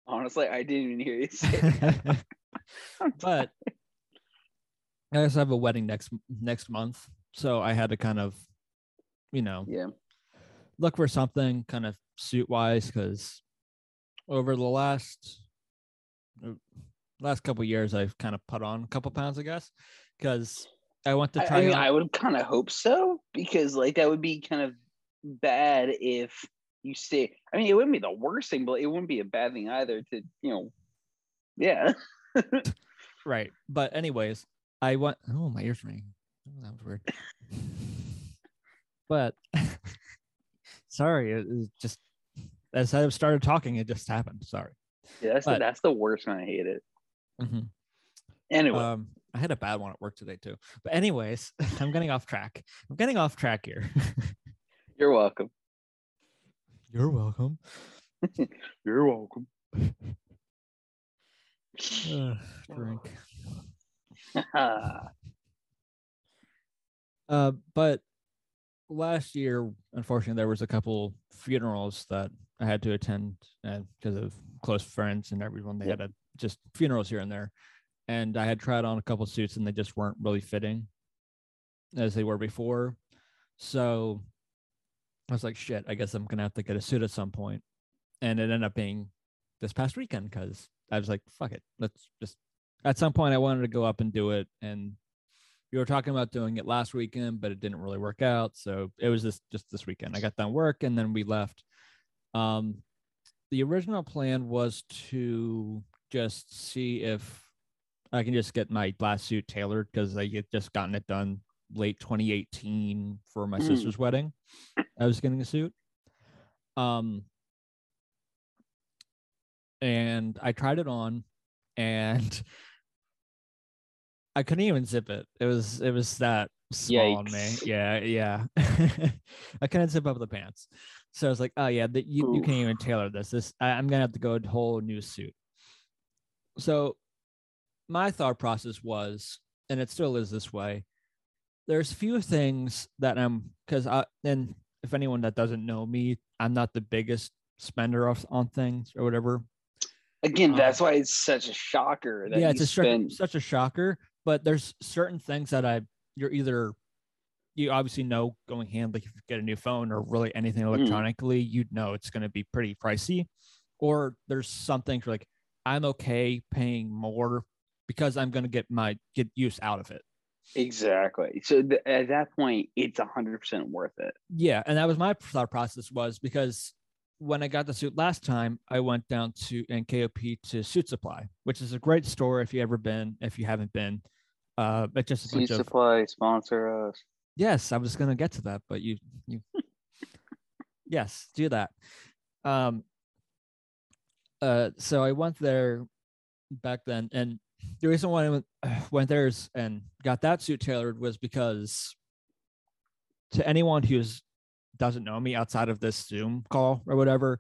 Honestly, I didn't even hear you say. that. But I'm but I also have a wedding next next month, so I had to kind of, you know, yeah. look for something kind of suit wise because over the last uh, last couple years I've kind of put on a couple pounds, I guess, because I want to try. I mean, I would kind of hope so because, like, that would be kind of bad if you say. I mean, it wouldn't be the worst thing, but it wouldn't be a bad thing either. To you know, yeah. right, but anyways, I went. Oh, my ears ringing. Oh, that was weird. but sorry, it was just as I started talking, it just happened. Sorry. Yeah, that's But- the, that's the worst when I hate it. Mhm. Anyway, Um, I had a bad one at work today too. But anyways, I'm getting off track. I'm getting off track here. you're welcome. You're welcome. You're welcome. Ugh, drink. Uh, but last year, unfortunately, there was a couple funerals that I had to attend because of close friends and everyone. They Yep. had a, just funerals here and there, and I had tried on a couple suits and they just weren't really fitting as they were before. So I was like, "Shit, I guess I'm gonna have to get a suit at some point." And it ended up being this past weekend because I was like, "Fuck it, let's just." At some point, I wanted to go up and do it, and we were talking about doing it last weekend, but it didn't really work out. So it was this just this weekend. I got done work and then we left. Um, the original plan was to just see if I can just get my last suit tailored because I had just gotten it done late 2018 for my Mm. sister's wedding. I was getting a suit. Um, and I tried it on and I couldn't even zip it. It was it was that small on me. Yeah, yeah. I couldn't zip up the pants. So I was like, oh yeah, that you, you can't even tailor this. This I, I'm gonna have to go a whole new suit. So my thought process was, and it still is this way, there's few things that I'm because I and if anyone that doesn't know me, I'm not the biggest spender of on things or whatever. Again, Um, that's why it's such a shocker that yeah, it's a spend. such a shocker. But there's certain things that I you're either you obviously know going hand like if you get a new phone or really anything Mm. electronically, you'd know it's going to be pretty pricey. Or there's some things like I'm okay paying more because I'm going to get my get use out of it. Exactly. So th- at that point, it's a hundred percent worth it. Yeah, and that was my thought process was because when I got the suit last time, I went down to NKOP to Suit Supply, which is a great store if you ever been. If you haven't been, uh, it's just a Seed bunch of supply sponsor us. Yes, I was going to get to that, but you you Yes, do that. Um uh so I went there back then and the reason why I went, went there is, and got that suit tailored was because to anyone who's doesn't know me outside of this Zoom call or whatever,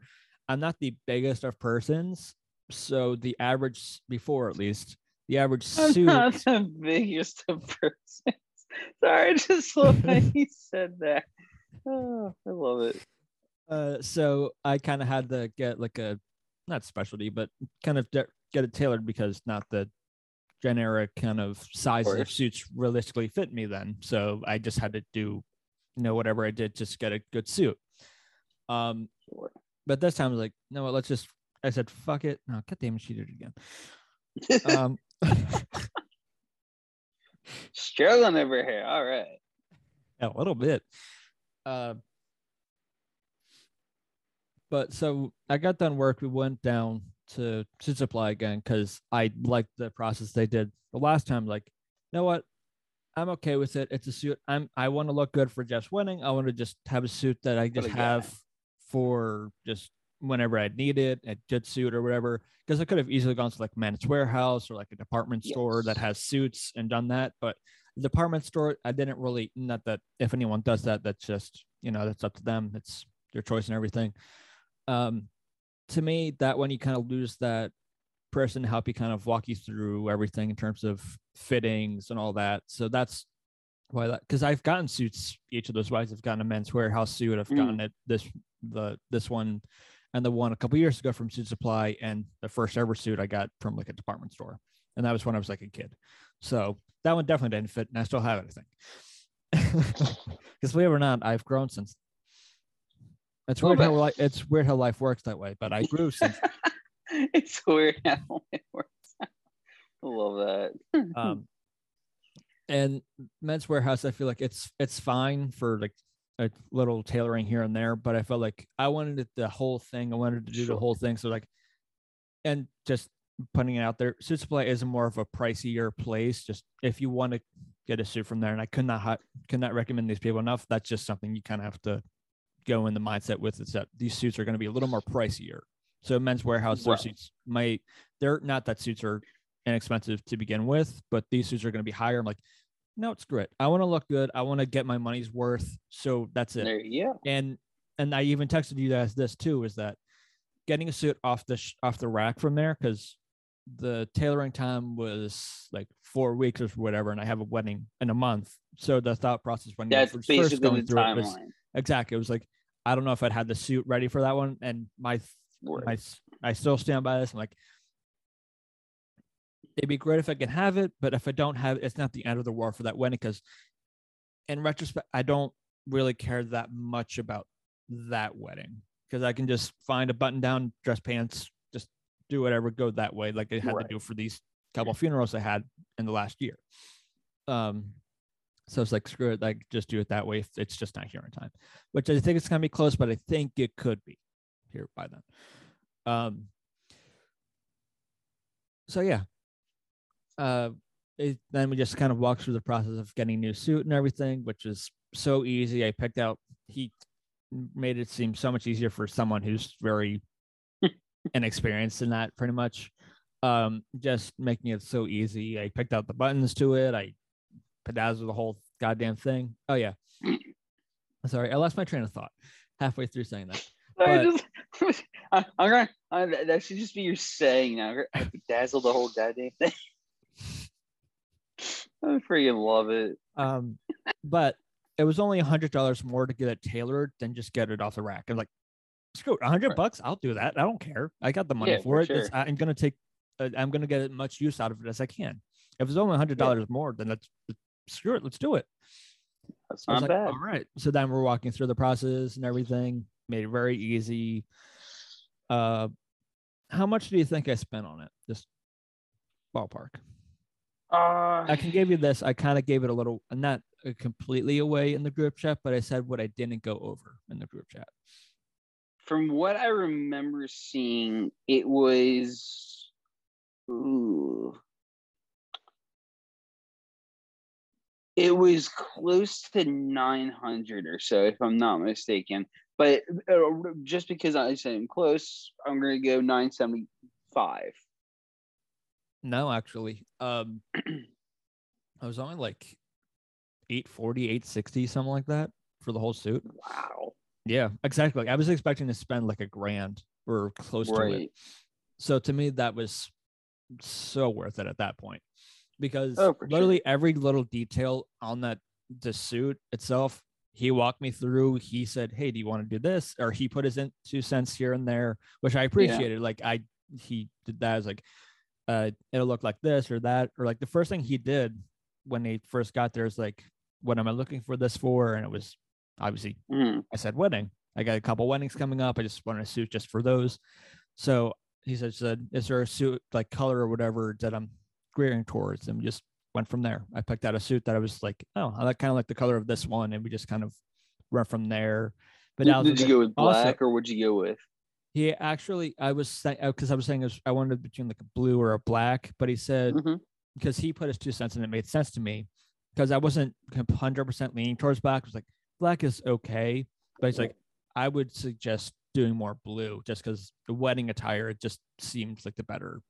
I'm not the biggest of persons. So the average before at least the average I'm suit not the biggest of persons. Sorry, I just love how you said that. Oh, I love it. Uh, so I kind of had to get like a not specialty, but kind of de- get it tailored because not the generic kind of sizes of course. suits realistically fit me then. So I just had to do, you know, whatever I did, just get a good suit. Um, Sure. but this time I was like, no, let's just. I said, fuck it. No, God damn it, she did it again. Um, Struggling over here. All right. a little bit. Uh, but so I got done work. We went down to Suit Supply again because I liked the process they did the last time. Like, you know what? I'm okay with it. It's a suit. I'm. I want to look good for Jeff's wedding. I want to just have a suit that I just have for just whenever I need it, a good suit or whatever. Because I could have easily gone to like Men's Wearhouse or like a department store that has suits and done that. But the department store, I didn't really. Not that if anyone does that, that's just you know that's up to them. It's their choice and everything. Um, to me, that when you kind of lose that person to help you kind of walk you through everything in terms of fittings and all that. So that's why that because I've gotten suits each of those ways. I've gotten a men's warehouse suit. I've Mm. gotten it this the this one and the one a couple years ago from Suit Supply, and the first ever suit I got from like a department store, and that was when I was like a kid. So that one definitely didn't fit, and I still have it. I think because believe it or not, I've grown since. It's weird how li- it's weird how life works that way, but I grew since it's weird how it works. I love that. um and men's warehouse i feel like it's it's fine for like a little tailoring here and there but i felt like i wanted it the whole thing i wanted to do Sure. the whole thing so like and just putting it out there suit supply is more of a pricier place just if you want to get a suit from there and i could not could not recommend these people enough that's just something you kind of have to go in the mindset with is that these suits are going to be a little more pricier so men's warehouse Right. suits might they're not that suits are inexpensive to begin with, but these suits are going to be higher. I'm like, no, it's great. I want to look good. I want to get my money's worth. So that's it. There go. And and I even texted you guys this too is that getting a suit off the sh- off the rack from there because the tailoring time was like four weeks or whatever, and I have a wedding in a month. So the thought process when That's you were first going the through it was timeline. Exactly. It was like I don't know if I'd had the suit ready for that one, and my Word. I, still stand by this. I'm like, it'd be great if I can have it, but if I don't have it, it's not the end of the world for that wedding. Because in retrospect, I don't really care that much about that wedding because I can just find a button down dress pants, just do whatever, go that way, like I had Right. to do for these couple funerals I had in the last year. Um, so it's like screw it, like just do it that way. It's just not here in time, which I think it's gonna be close, but I think it could be here by then. Um. So yeah. Uh, it, then we just kind of walked through the process of getting new suit and everything, which is so easy. I picked out. He made it seem so much easier for someone who's very inexperienced in that, pretty much. Um, just making it so easy. I picked out the buttons to it. I bedazzled the whole goddamn thing. Oh yeah. Sorry, I lost my train of thought halfway through saying that. I but- just, I, I'm gonna. I, that should just be your saying now. I dazzled the whole goddamn thing. I freaking love it. Um, but it was only a hundred dollars more to get it tailored than just get it off the rack. And like, screw it, hundred bucks, I'll do that. I don't care. I got the money Yeah, for for it. Sure. I'm gonna take. Uh, I'm gonna get as much use out of it as I can. If it's only a hundred dollars more, then let's screw it. Let's do it. That's not like, bad. all right. So then we're walking through the process and everything. Made it very easy. Uh, how much do you think I spent on it? Just ballpark. Uh, I can give you this. I kind of gave it a little, not completely away in the group chat, but I said what I didn't go over in the group chat. from what I remember seeing, it was. Ooh. It was close to 900 or so, if I'm not mistaken. But uh, just because I said I'm close, I'm going to go 975. No, actually, um, I was only like 840, 860, something like that for the whole suit. Wow. Yeah, exactly. I was expecting to spend like a grand or close to it. So to me, that was so worth it at that point because Oh, for sure. literally every little detail on that the suit itself, he walked me through. He said, "Hey, do you want to do this?" Or he put his in two cents here and there, which I appreciated. Like I, he did that. I was like, uh, it'll look like this or that, or like the first thing he did when they first got there is like, "What am I looking for this for?" And it was obviously Mhm. I said wedding. I got a couple weddings coming up. I just wanted a suit just for those. So he said, said, is there a suit like color or whatever that I'm gearing towards? And we just went from there. I picked out a suit that I was like, oh, I like kind of like the color of this one. And we just kind of went from there. But Did, now did you go with also- black or would you go with? he actually, I was saying, because I was saying I wanted between like a blue or a black, but he said, Mhm. because he put his two cents and it made sense to me because I wasn't 100% leaning towards black. I was like, black is okay. But he's like, I would suggest doing more blue just because the wedding attire, it just seems like the better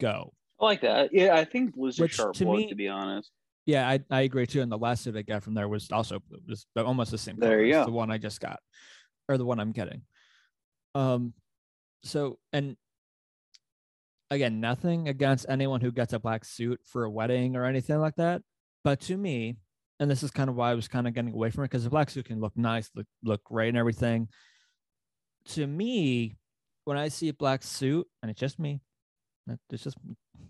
go. I like that. Yeah, I think blue's a Which, sharp to me- to be honest. Yeah, I, I agree too. And the last suit I got from there was also blue. Was almost the same There color you as go. the one I just got or the one I'm getting. Um, so and again, nothing against anyone who gets a black suit for a wedding or anything like that. But to me, and this is kind of why I was kind of getting away from it because the black suit can look nice, look look great and everything. To me, when I see a black suit, and it's just me, that- it's just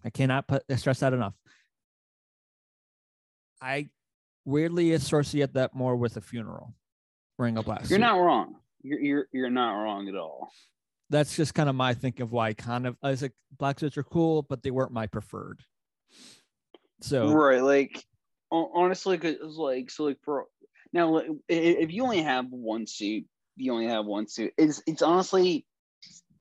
I cannot put stress that enough. I weirdly associate that more with a funeral, wearing a black suit. You're not wrong. You're you're you're not wrong at all. That's just kind of my thinking of why kind of I was like black suits are cool, but they weren't my preferred. So Right, like honestly, cause it's like so like for now, if you only have one suit, you only have one suit. It's it's honestly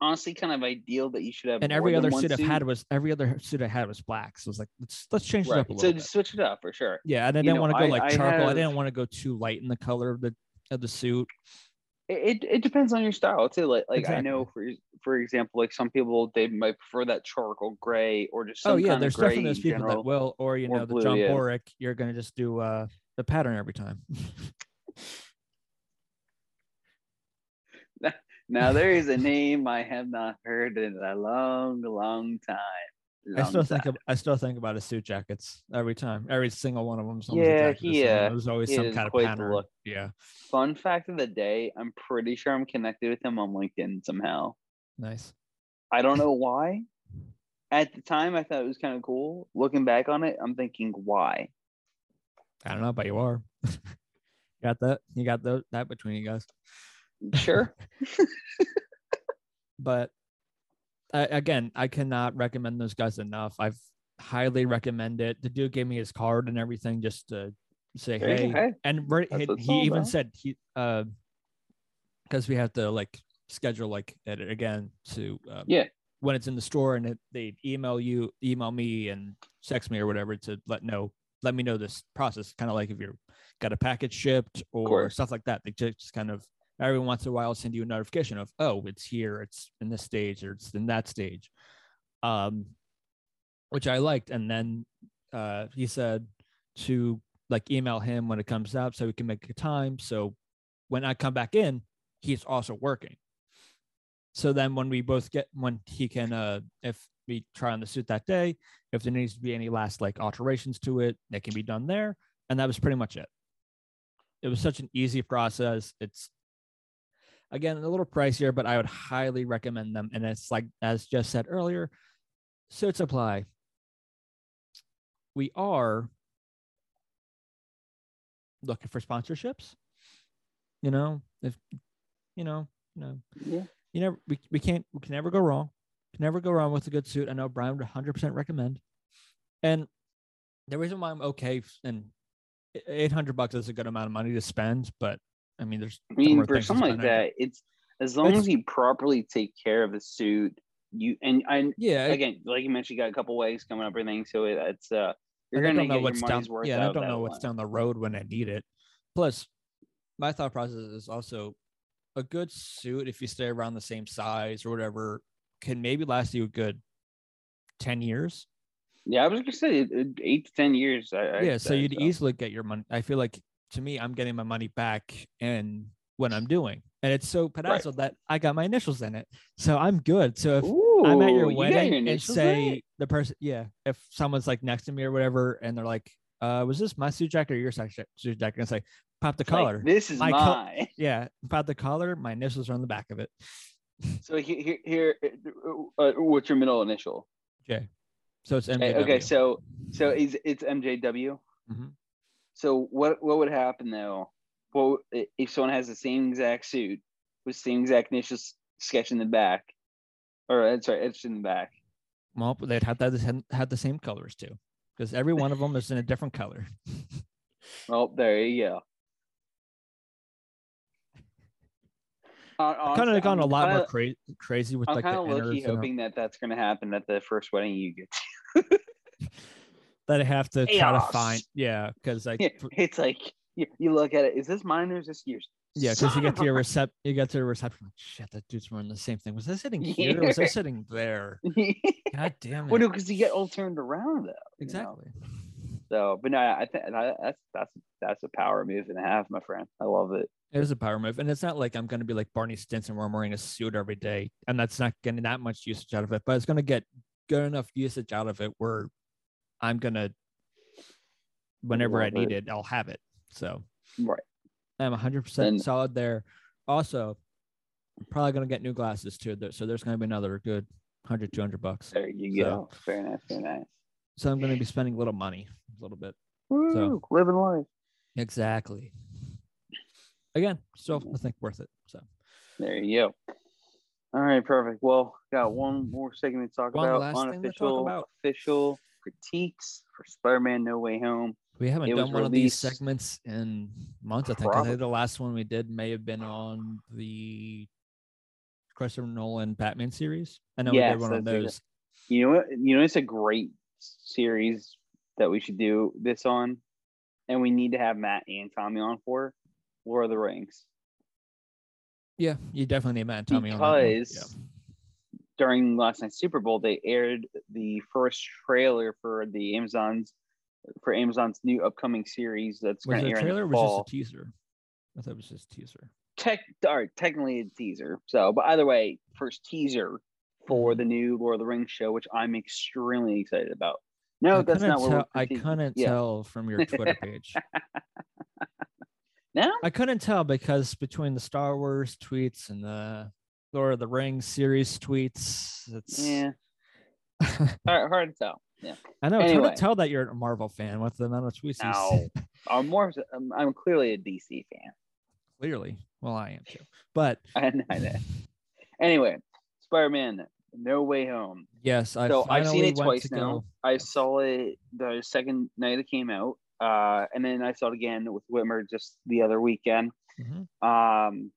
honestly kind of ideal that you should have. and every other one suit I've had was every other suit I had was black. So it's like let's let's change it up a So little bit. just switch it up for sure. Yeah, and I didn't want to go I- like I charcoal. I have- didn't want to go too light in the color of the of the suit. It, it, depends on your style too. Like like I know for for example, like some people they might prefer that charcoal gray or just some oh yeah, there's definitely those people general. that will, or you or know, the John. Boric, you're gonna just do uh the pattern every time. Now there is a name I have not heard in a long, long time. I Long still think of, I still think about his suit jackets every time. Every single one of them. Yeah, the he, same. uh, There's always he some kind of pattern. look. Yeah, Fun fact of the day: I'm pretty sure I'm connected with him on LinkedIn somehow. nice. I don't know why. At the time, I thought it was kind of cool. Looking back on it, I'm thinking, why? I don't know, but you are. got that? You got tho- that between you guys. Sure. But uh, again, I cannot recommend those guys enough. I've highly recommend it. The dude gave me his card and everything just to say, There hey. Hey, and right, he, he even about. said he uh because we have to like schedule like it again to um, Yeah. when it's in the store and it, they email you email me and text me or whatever to let know let me know this process kind of like if you're got a package shipped or stuff like that they just kind of every once in a while send you a notification of oh it's here it's in this stage or it's in that stage. Um which i liked and then uh he said to like email him when it comes out so we can make a time. So when i come back in he's also working. So then when we both get when he can uh if we try on the suit that day if there needs to be any last like alterations to it they can be done there. And that was pretty much it. It was such an easy process. It's Again, a little pricier, but I would highly recommend them. And it's like as just said earlier, suit supply. We are looking for sponsorships. You know, if you know, you know, Yeah. you never we, we can't we can never go wrong. Can never go wrong with a good suit. I know Brian would 100% recommend. And the reason why I'm okay and 800 bucks is a good amount of money to spend, but I mean, there's I mean, dumber for something like spend on. that, it's as long It's- as you properly take care of the suit, you and and Yeah, it- again, like you mentioned, you got a couple ways coming up, everything. So it, it's uh, you're gonna know get what's your down. worth Yeah, I don't know what's way. down the road when I need it. Plus, my thought process is also a good suit if you stay around the same size or whatever can maybe last you a good 10 years. Yeah, I was gonna say it- it- eight to ten years. I, I'd yeah, so say, you'd easily get your money. I feel like to me, I'm getting my money back and what I'm doing, and it's so pedazzled that I got my initials in it, so I'm good. So if Ooh, I'm at your you got wedding and say it? the person, yeah, if someone's like next to me or whatever, and they're like, uh, was this my suit jacket or your suit jacket? And say, pop the It's like, collar. this is My co- yeah, pop the collar. My initials are on the back of it. So here, here, here uh, what's your middle initial? J. So it's Okay, MJW. okay, so so is it's MJW. Mhm. So what what would happen though? Well, if someone has the same exact suit with the same exact initial sketch in the back, or uh, sorry, etched in the back. well, they'd have to have the, the same colors too, because every one of them is in a different color. Well, there you go. kind of gone a lot more cra- crazy with I'm like kind the of lucky innards and all- hoping that that's going to happen at the first wedding you get to. that I have to try to find. Yeah, because like Yeah, it's like you, you look at it. Is this mine or is this yours? yeah, because you get to your recept, you get to the reception. Like, Shit, that dude's wearing the same thing. Was I sitting here? or Was I sitting there? God damn it! well, no, because you get all turned around though. you know? exactly. So, but no, I think that's that's that's a power move and a half, my friend. I love it. It is a power move, and it's not like I'm going to be like Barney Stinson where I'm wearing a suit every day, and that's not getting that much usage out of it. But it's going to get good enough usage out of it where I'm gonna, whenever I need it. it, I'll have it. So Right. I'm 100 Then- percent solid there. Also, I'm probably gonna get new glasses too. So there's gonna be another good 100, 200 bucks. There you So- go. Very nice. Very nice. So I'm gonna be spending a little money, a little bit. Woo, living life. Exactly. Again, still I think worth it. So There you go. All right, perfect. Well, got one more segment to talk One about. last thing to talk about. official critiques for Spider-Man: No Way Home. we haven't It done one of these segments in months. I think. I think the last one we did may have been on the Christopher Nolan Batman series. I know we Yes, did one on it. those. You know what? You know it's a great series that we should do this on, and we need to have Matt and Tommy on for Lord of the Rings Yeah, you definitely need Matt and Tommy on that because during last night's Super Bowl they aired the first trailer for the Amazon's for Amazon's new upcoming series that's going to a air in the Or was just a teaser? I thought it was just a teaser. Tech, or technically a teaser. So, but either way, first teaser for Mm-hmm. the new Lord of the Rings show, which I'm extremely excited about. No, I that's not what we're I couldn't Yeah. tell from your Twitter page. No, I couldn't tell because between the Star Wars tweets and the Lord of the Rings series tweets, it's yeah, hard, hard to tell. Yeah, I know it's hard to tell that you're a Marvel fan with the amount of tweets No. I'm more. I'm, I'm clearly a DC fan. Clearly, well, I am too. But I know that. Anyway, Spider-Man: No Way Home. yes, I so I've seen it twice now. go. I saw it the second night it came out, uh, and then I saw it again with Whitmer just the other weekend. Mhm. Um,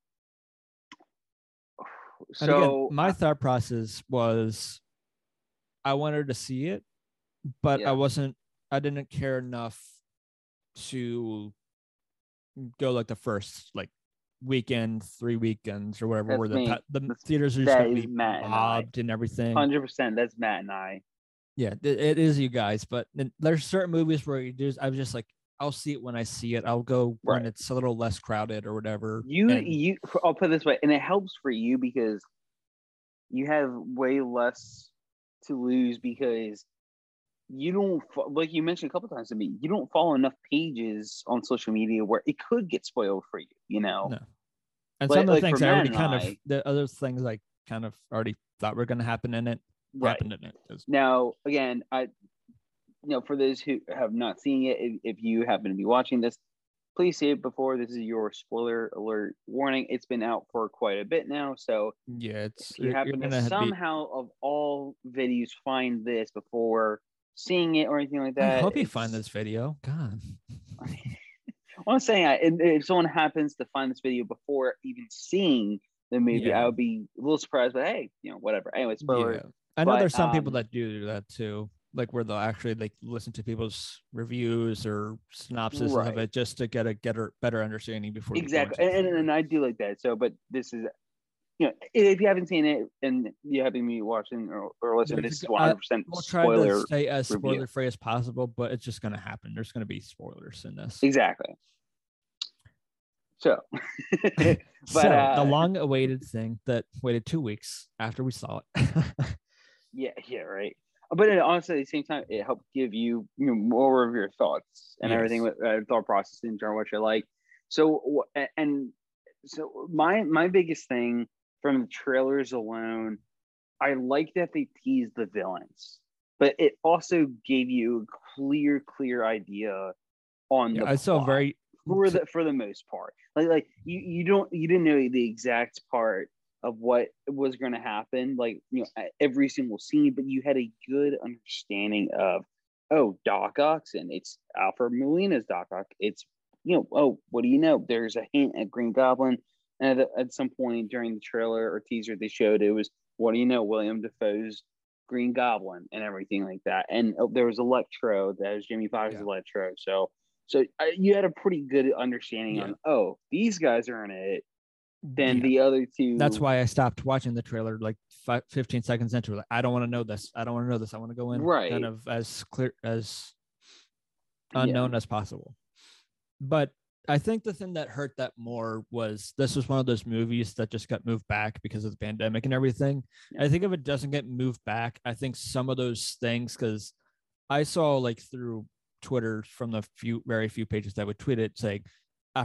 so again, my thought process was I wanted to see it, but Yeah. I wasn't I didn't care enough to go like the first like weekend, three weekends or whatever That's where the me. the That's- theaters are just gonna be Matt mobbed and everything. hundred percent, that's Matt and I. Yeah, it, it is you guys, but there's certain movies where you just I was just like I'll see it when I see it. I'll go when it's a little less crowded or whatever. You, and- you. I'll put it this way, and it helps for you because you have way less to lose because you don't like you mentioned a couple times to me. You don't follow enough pages on social media where it could get spoiled for you. You know. No. And Like- some of the like things I already kind and of the other things I kind of already thought were going to happen in it right happened in it. now again i you know for those who have not seen it if, if you happen to be watching this please see it before this is your spoiler alert warning it's been out for quite a bit now so Yeah, it's if you happen to gonna be- somehow of all videos find this before seeing it or anything like that. I hope you find this video. God. Well, I'm saying, if someone happens to find this video before even seeing the movie, Yeah. I would be a little surprised. But hey, you know, whatever. Anyway, spoiler. Yeah. I know but, there's some people um, that do that too, like where they'll actually like listen to people's reviews or synopsis Right. of it just to get a get a better understanding before exactly, and, and and I do like that. So, but this is, you know, if you haven't seen it and you haven't been watching or, or listening, this is g- 100 I- percent we'll try spoiler. to stay as review. spoiler free as possible, but it's just gonna happen. There's gonna be spoilers in this. Exactly. So, but so uh, the long awaited thing that waited two weeks after we saw it. yeah, yeah, right. But it, honestly, at the same time, it helped give you, you know, more of your thoughts and everything with uh, thought process in of what you like. So, and so my my biggest thing from the trailers alone, I like that they teased the villains, but it also gave you a clear, clear idea on Yeah, the I saw very for the for the most part. Like like you you don't you didn't know the exact part of what was going to happen like you know every single scene, but you had a good understanding of oh Doc and it's Alfred Molina's Doc Ock. It's you know oh what do you know? There's a hint at Green Goblin, and at, at some point during the trailer or teaser they showed it was what do you know William Dafoe's Green Goblin and everything like that. And oh, there was Electro that was Jimmy Foxx's Yeah. Electro. So so you had a pretty good understanding Yeah. on oh these guys are in it. Then yeah. the other two. That's why I stopped watching the trailer like five, 15 seconds into it. Like, I don't want to know this. I don't want to know this. I want to go in Right. kind of as clear as Yeah. unknown as possible. But I think the thing that hurt that more was this was one of those movies that just got moved back because of the pandemic and everything. Yeah. I think if it doesn't get moved back, I think some of those things because I saw like through Twitter from the few very few pages that would tweet it saying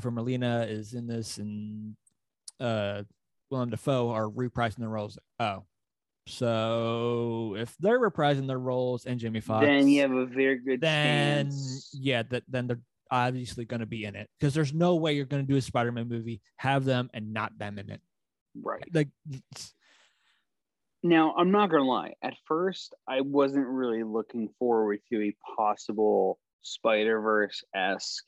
Molina is in this and uh Willem Dafoe are reprising their roles. Oh. So if they're reprising their roles and Jimmy Foxx Then you have a very good then stance. yeah, that then they're obviously going to be in it because there's no way you're going to do a Spider-Man movie, have them and not them in it. Right. Like, Now, I'm not gonna lie. At first, I wasn't really looking forward to a possible Spider Verse esque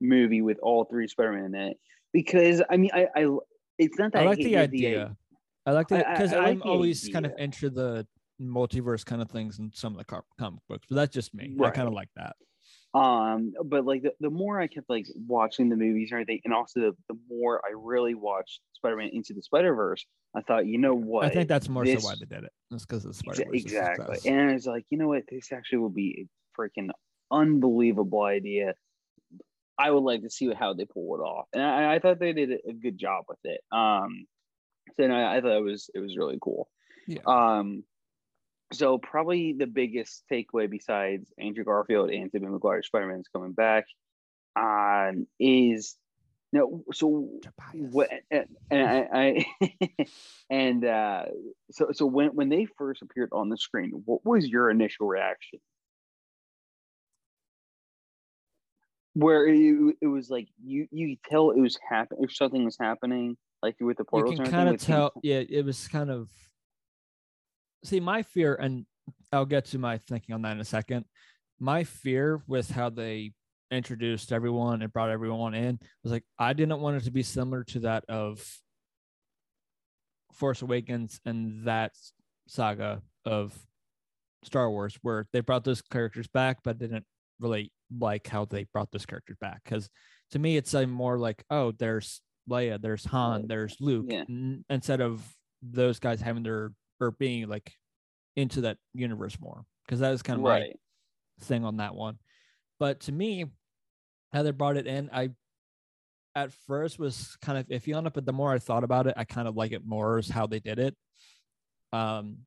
movie with all three Spider Man in it because I mean, I, I it's not that I like hate the idea. I like the I- I- because I like I'm the always kind of idea. into the multiverse kind of things in some of the co- comic books, but that's just me. I kind of like that. Um, but like the, the more I kept like watching the movies and everything, and also the, the more I really watched Spider Man into the Spider Verse, I thought, you know what? I think that's more this- so why they did it. It's because of the Spider-Verse exactly. And it's like, you know what? This actually will be a freaking unbelievable idea. I would like to see how they pull it off, and I, I thought they did a- good job with it. Um, so no, I thought it was it was really cool. Yeah. Um, so probably the biggest takeaway besides Andrew Garfield and Tobey Maguire Spider Man's coming back, um, is no. So Tobias. what and I, I and uh so so when when they first appeared on the screen what was your initial reaction where it, it was like you you tell it was happening if something was happening like with the portal, you can kind of tell yeah it was kind of see my fear and i'll get to my thinking on that in a second. My fear with how they introduced everyone and brought everyone in was like i didn't want it to be similar to that of force awakens and that saga of star wars where they brought those characters back but didn't really like how they brought those characters back because to me it's a more like oh there's Leia, there's Han, there's Luke, Yeah. n- instead of those guys having their or being like into that universe more because that is kind of my thing on that one. But to me, how they brought it in, I at first was kind of iffy on it, but the more I thought about it, I kind of like it more as how they did it. Um,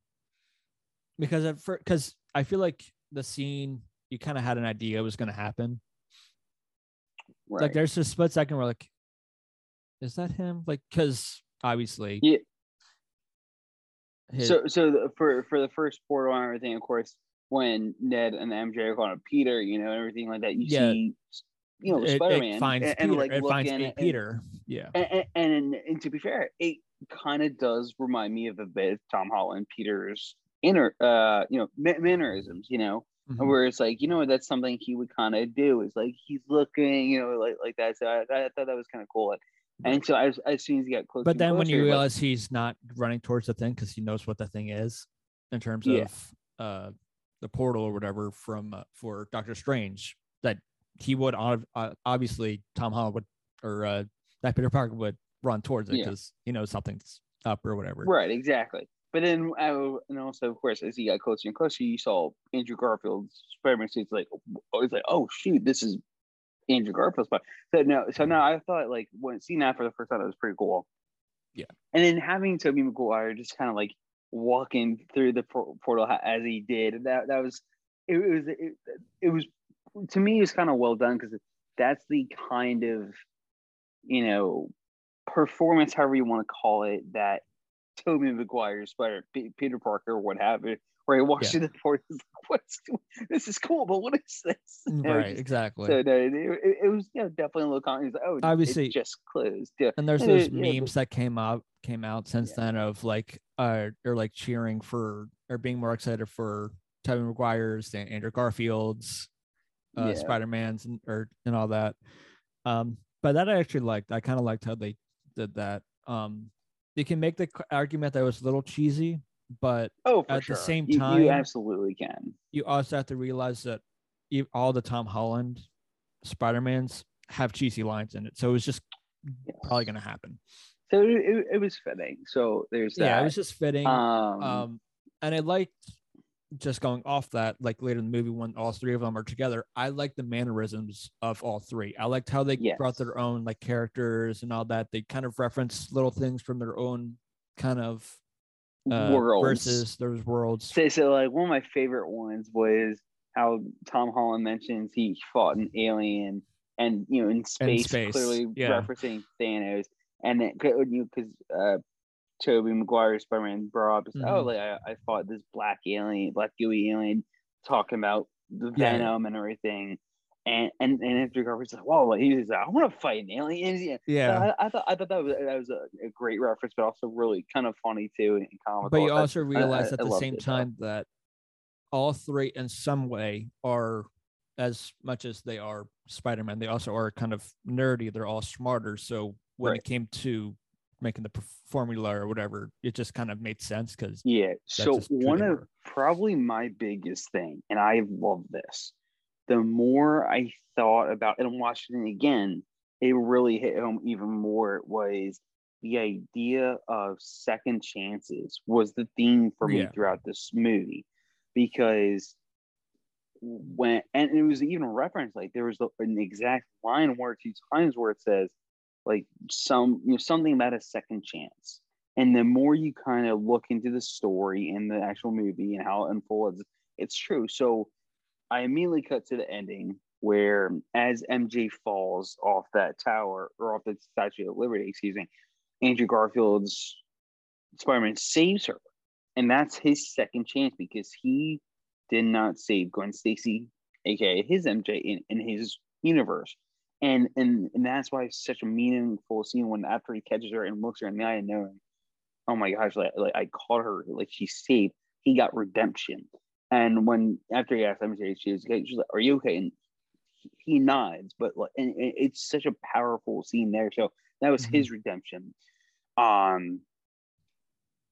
because at first, because I feel like the scene you kind of had an idea it was going to happen. right Like there's a split second where like, is that him? Like, because obviously, Yeah. his- So, so the, for for the first portal and everything, of course, when Ned and MJ are calling him Peter, you know, and everything like that, you Yeah. see, you know, it, Spider Man finds and, Peter. and, like it finds and- Peter. Yeah. And, and, and, and to be fair, it kind of does remind me of a bit of Tom Holland, Peter's inner, uh, you know, mannerisms, you know, Mhm. where it's like, you know, that's something he would kind of do. Is like he's looking, you know, like like that. So I, I thought that was kind of cool. And so as, as soon as he got close, But then when closer, you like, realize he's not running towards the thing because he knows what the thing is in terms Yeah. of uh the portal or whatever from uh, for Doctor Strange, that he would uh, obviously Tom Holland would or uh, that Peter Parker would run towards it Yeah. because he knows something's up or whatever. Right, exactly. But then, uh, and also, of course, as he got closer and closer, you saw Andrew Garfield's Spider-Man suit's like, oh, it's like, oh shoot, this is Andrew Garfield's Spider. So no, so now I thought like when seeing that for the first time, it was pretty cool. Yeah. And then having Tobey Maguire just kind of like walking through the portal as he did, that that was it, was it, it was to me it was kind of well done because that's the kind of you know performance, however you want to call it, that Tobey Maguire, Spider P- Peter Parker, what have you, where he walks Yeah. through the he's like, "What's this is cool, but what is this?" Right, just- exactly. so no, it, it, it was you know definitely a little con. He's like, "Oh, Obviously- it's just closed." Yeah, and there's and those it- yeah, memes that came out came out since Yeah. then of like uh or like cheering for or being more excited for Tobey Maguire's and Andrew Garfield's uh Yeah. Spider-Man's and or and all that. Um but that I actually liked. I kind of liked how they did that. Um you can make the argument that it was a little cheesy, but Oh, At the same time- you absolutely can. you also have to realize that all the Tom Holland Spider-Mans have cheesy lines in it. So it was just probably going to happen. So it, it, it was fitting. So there's that. Yeah, it was just fitting. um, um and i liked just going off that like later in the movie when all three of them are together i like the mannerisms of all three. I liked how they brought their own like characters and all that. They kind of reference little things from their own kind of uh, worlds. versus those worlds. So, so like one of my favorite ones was how Tom Holland mentions he fought an alien and you know in space, space, clearly yeah. referencing Thanos. And then you because uh Tobey Maguire Spider-Man brought up oh Mhm. like I, I fought this black alien black gooey alien talking about the Yeah. venom and everything and and and Andrew Garfield's like whoa he was like I want to fight an alien yeah. yeah I, I thought I thought that was that was a, a great reference, but also really kind of funny too and comical. but you I- also realize I- at I the same it, though. time that all three in some way are as much as they are spider-man they also are kind of nerdy they're all smarter so when Right. it came to making the formula or whatever it just kind of made sense because Yeah. So one of probably my biggest thing, and I love this. The more I thought about it and watching it again, it really hit home even more. Was the idea of second chances was the theme for me Yeah. throughout this movie, because when and it was even referenced like there was an exact line one or two times where it says like some you know something about a second chance. And the more you kind of look into the story and the actual movie and how it unfolds it's true. So i immediately cut to the ending where as mj falls off that tower or off the statue of liberty excuse me andrew garfield's spider-man saves her. And that's his second chance because he did not save gwen stacy aka his mj in, in his universe and and and that's why it's such a meaningful scene when after he catches her and looks her in the eye and knowing, oh my gosh, like, like I caught her, like she's saved. He got redemption. And when after he asked MJ, she was okay, she's like, "Are you okay?" And he, he nods, but like, and, and it's such a powerful scene there. So that was his redemption. Um,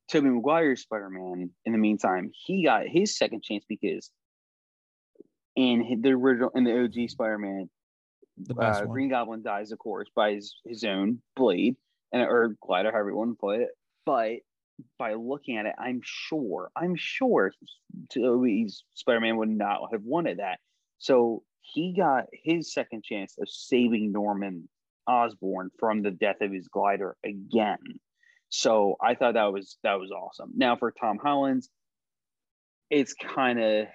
Tobey Maguire's Spider Man. In the meantime, he got his second chance because in the original in the OG Spider Man, the best uh, Green Goblin dies, of course, by his, his own blade and or glider, however you want to put it. But by looking at it, I'm sure, I'm sure Tobey's Spider-Man would not have wanted that. So he got his second chance of saving Norman Osborn from the death of his glider again. So I thought that was that was awesome. Now for Tom Holland's, it's kind of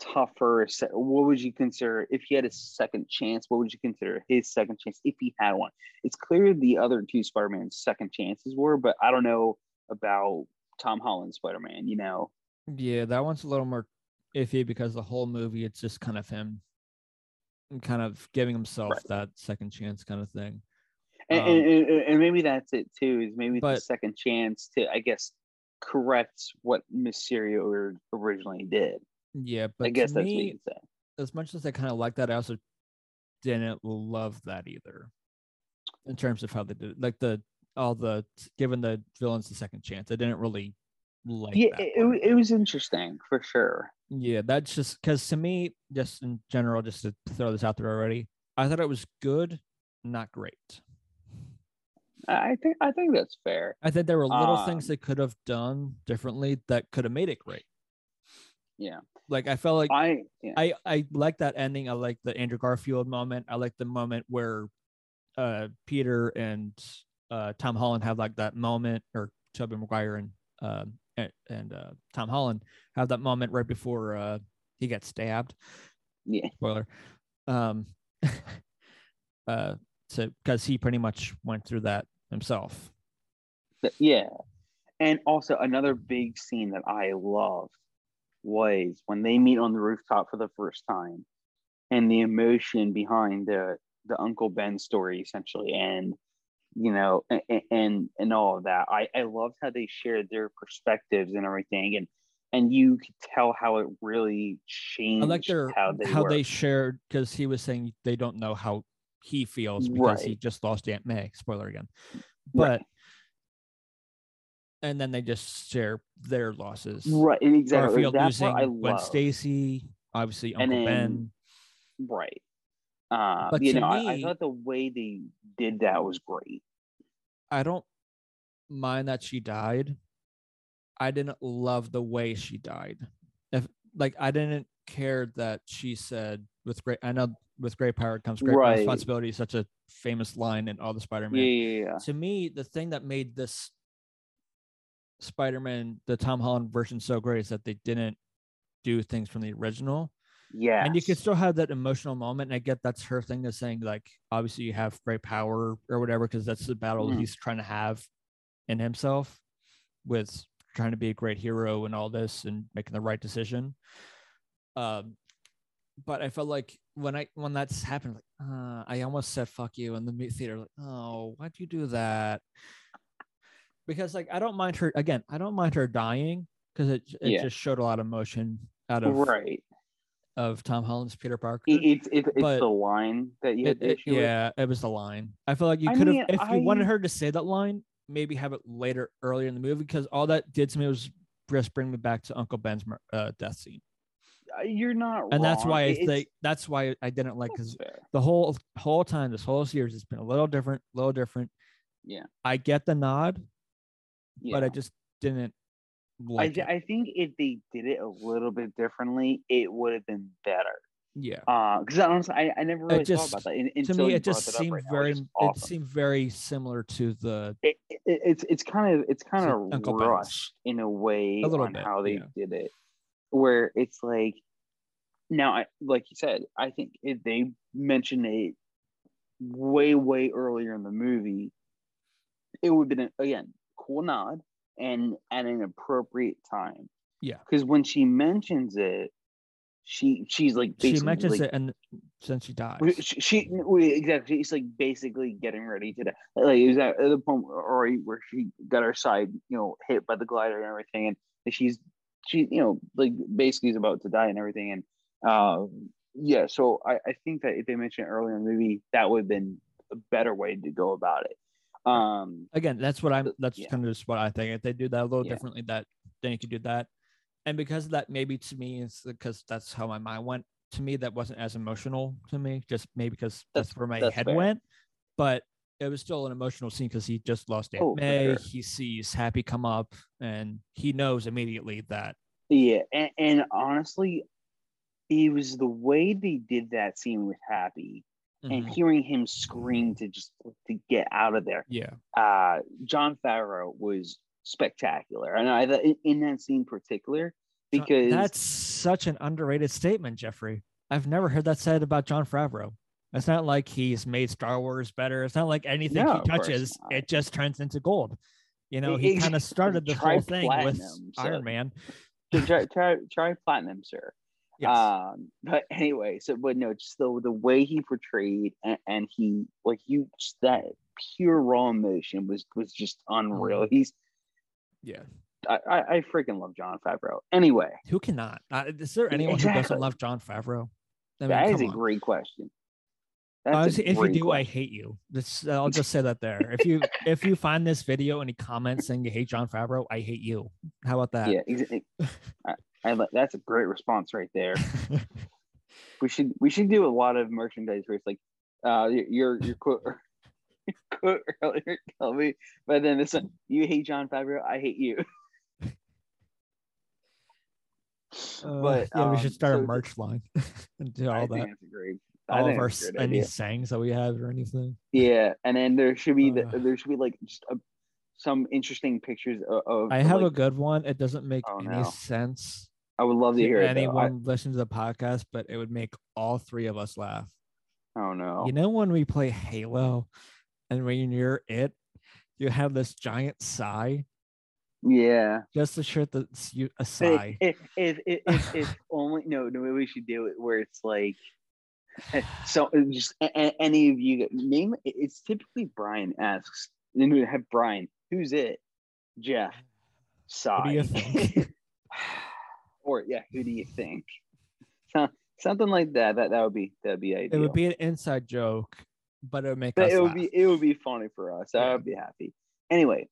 tougher? What would you consider if he had a second chance? What would you consider his second chance if he had one? It's clear the other two Spider-Man's second chances were, but I don't know about Tom Holland Spider-Man. You know, Yeah, that one's a little more iffy because the whole movie it's just kind of him kind of giving himself Right. that second chance kind of thing. and, Um, and, and, maybe that's it too. Is maybe the second chance to, I guess, correct what Mysterio or- originally did. Yeah, but I guess to that's what me, you can say. as much as I kind of like that, I also didn't love that either. In terms of how they did it. like the all the giving the villains the second chance. I didn't really like Yeah, that. it, it, was interesting for sure. Yeah, that's just because to me, just in general, just to throw this out there already, I thought it was good, not great. I think I think that's fair. I think there were little things Um, they could have done differently that could have made it great. Yeah, Like I felt like I yeah. I I like that ending. I like the Andrew Garfield moment. I like the moment where uh Peter and uh Tom Holland have like that moment, or Tobey Maguire and um and, and uh Tom Holland have that moment right before uh he gets stabbed. yeah. Spoiler. Um uh so because he pretty much went through that himself. Yeah and also another big scene that i loved was when they meet on the rooftop for the first time and the emotion behind the the uncle ben story essentially and you know and and, and all of that i i loved how they shared their perspectives and everything and and you could tell how it really changed I like their how they how they shared because he was saying they don't know how he feels because he just lost Aunt May. Spoiler again, Right. And then they just share their losses. right exactly Garfield that's losing what i love Stacy, obviously Uncle then- Ben. right uh But you know I, I thought the way they did that was great I don't mind that she died. I didn't love the way she died. If like I didn't care that she said with great I know with great power comes great Right. responsibility, such a famous line in all the Spider-Man. yeah yeah yeah to me, the thing that made this Spider-Man, the Tom Holland version, so great is that they didn't do things from the original, yeah and you could still have that emotional moment. And I get that's her thing of saying like, obviously you have great power or whatever, because that's the battle Mhm. he's trying to have in himself with trying to be a great hero and all this and making the right decision. Um, but I felt like when I when that's happened, like uh, I almost said "fuck you" in the theater. Like, oh, why'd you do that? Because like I don't mind her again. I don't mind her dying because it it Yeah. just showed a lot of emotion out of right of Tom Holland's Peter Parker. it, it's it, it's the line that you had It- it- issue with. yeah, it was the line. I feel like you could have, if you wanted her to say that line, maybe have it later, earlier in the movie, because all that did to me was just bring me back to Uncle Ben's uh, death scene, Uh, you're not and that's why I it's- think that's why I didn't like because the whole whole time this whole series has been a little different, a little different. Yeah. I get the nod, yeah. but I just didn't I, like it. I think if they did it a little bit differently, it would have been better. yeah. Uh, because honestly, I, I never really just- thought about that. To me, it just brought that up seemed right very, is it awesome. seemed very similar to the it, it, it's it's kind of it's kind of Uncle Ben's. rushed in a way A on bit, how they yeah. did it, where it's like now, I, like you said, I think if they mentioned it way way earlier in the movie, it would have been again cool nod and at an appropriate time. Yeah. because when she mentions it, she she's like she mentions like, it, and since she dies, She, she we- exactly. She's like basically getting ready to die. Like it was at the point where, where she got her side, you know, hit by the glider and everything, and she's she, you know, like basically is about to die and everything. And uh, yeah, so I, I think that if they mentioned earlier in the movie, that would have been a better way to go about it. Um, again, that's what I'm. That's yeah. kind of just what I think. If they do that a little Yeah. differently, that then you could do that. And because of that, maybe to me, it's because that's how my mind went. To me, that wasn't as emotional to me. Just maybe because that's, That's- where my that's head fair. went. But it was still an emotional scene because he just lost Aunt Oh, May. sure. He sees Happy come up, and he knows immediately that yeah, and, and honestly, it was the way they did that scene with Happy and Mhm. hearing him scream to just to get out of there. yeah, uh, John Favreau was spectacular, and I thought in, in that scene particular, because that's such an underrated statement, Jeffrey. I've never heard that said about John Favreau. It's not like he's made Star Wars better. It's not like anything No, he touches, it just turns into gold. You know, E- he kind of started the whole thing with platinum, so- Iron Man. Try, try try platinum, sir. Yes. Um, but anyway, so but no, just the the way he portrayed and, and he like you just that pure raw emotion was was just unreal. Mhm. He's yeah. I, I I freaking love John Favreau. Anyway, Who cannot? Uh, is there anyone who doesn't love John Favreau? I mean, that is a on. great question. Honestly, if you do, I hate you. This, I'll just say that there. If you if you find this video and he comments saying you hate John Favreau, I hate you. How about that? yeah, I, I li- that's a great response right there. we should we should do a lot of merchandise where it's like uh your your quote quote earlier me but then this one you hate John Favreau I hate you Uh, but yeah, we um, should start so a merch line and do I all think that. great All of our that's a s- great any sayings that we have or anything. yeah and then there should be the, Uh. there should be like just a, some interesting pictures of, of I have like, a good one. It doesn't make Oh, any no. sense I would love to hear it. I- anyone listen to the podcast, but it would make all three of us laugh. oh no. You know when we play Halo and when you're it, you have this giant sigh? Yeah. Just to shirt that's you a sigh. if if if, if, if only no no we should do it where it's like so uh, just a, a- any of you name it's typically Brian asks then we have Brian who's it? Jeff. Sigh What do you think? or yeah who do you think? So, something like that that that would be that would be it would be an inside joke, but it would make but us it would laugh. be it would be funny for us. I would be happy. Anyway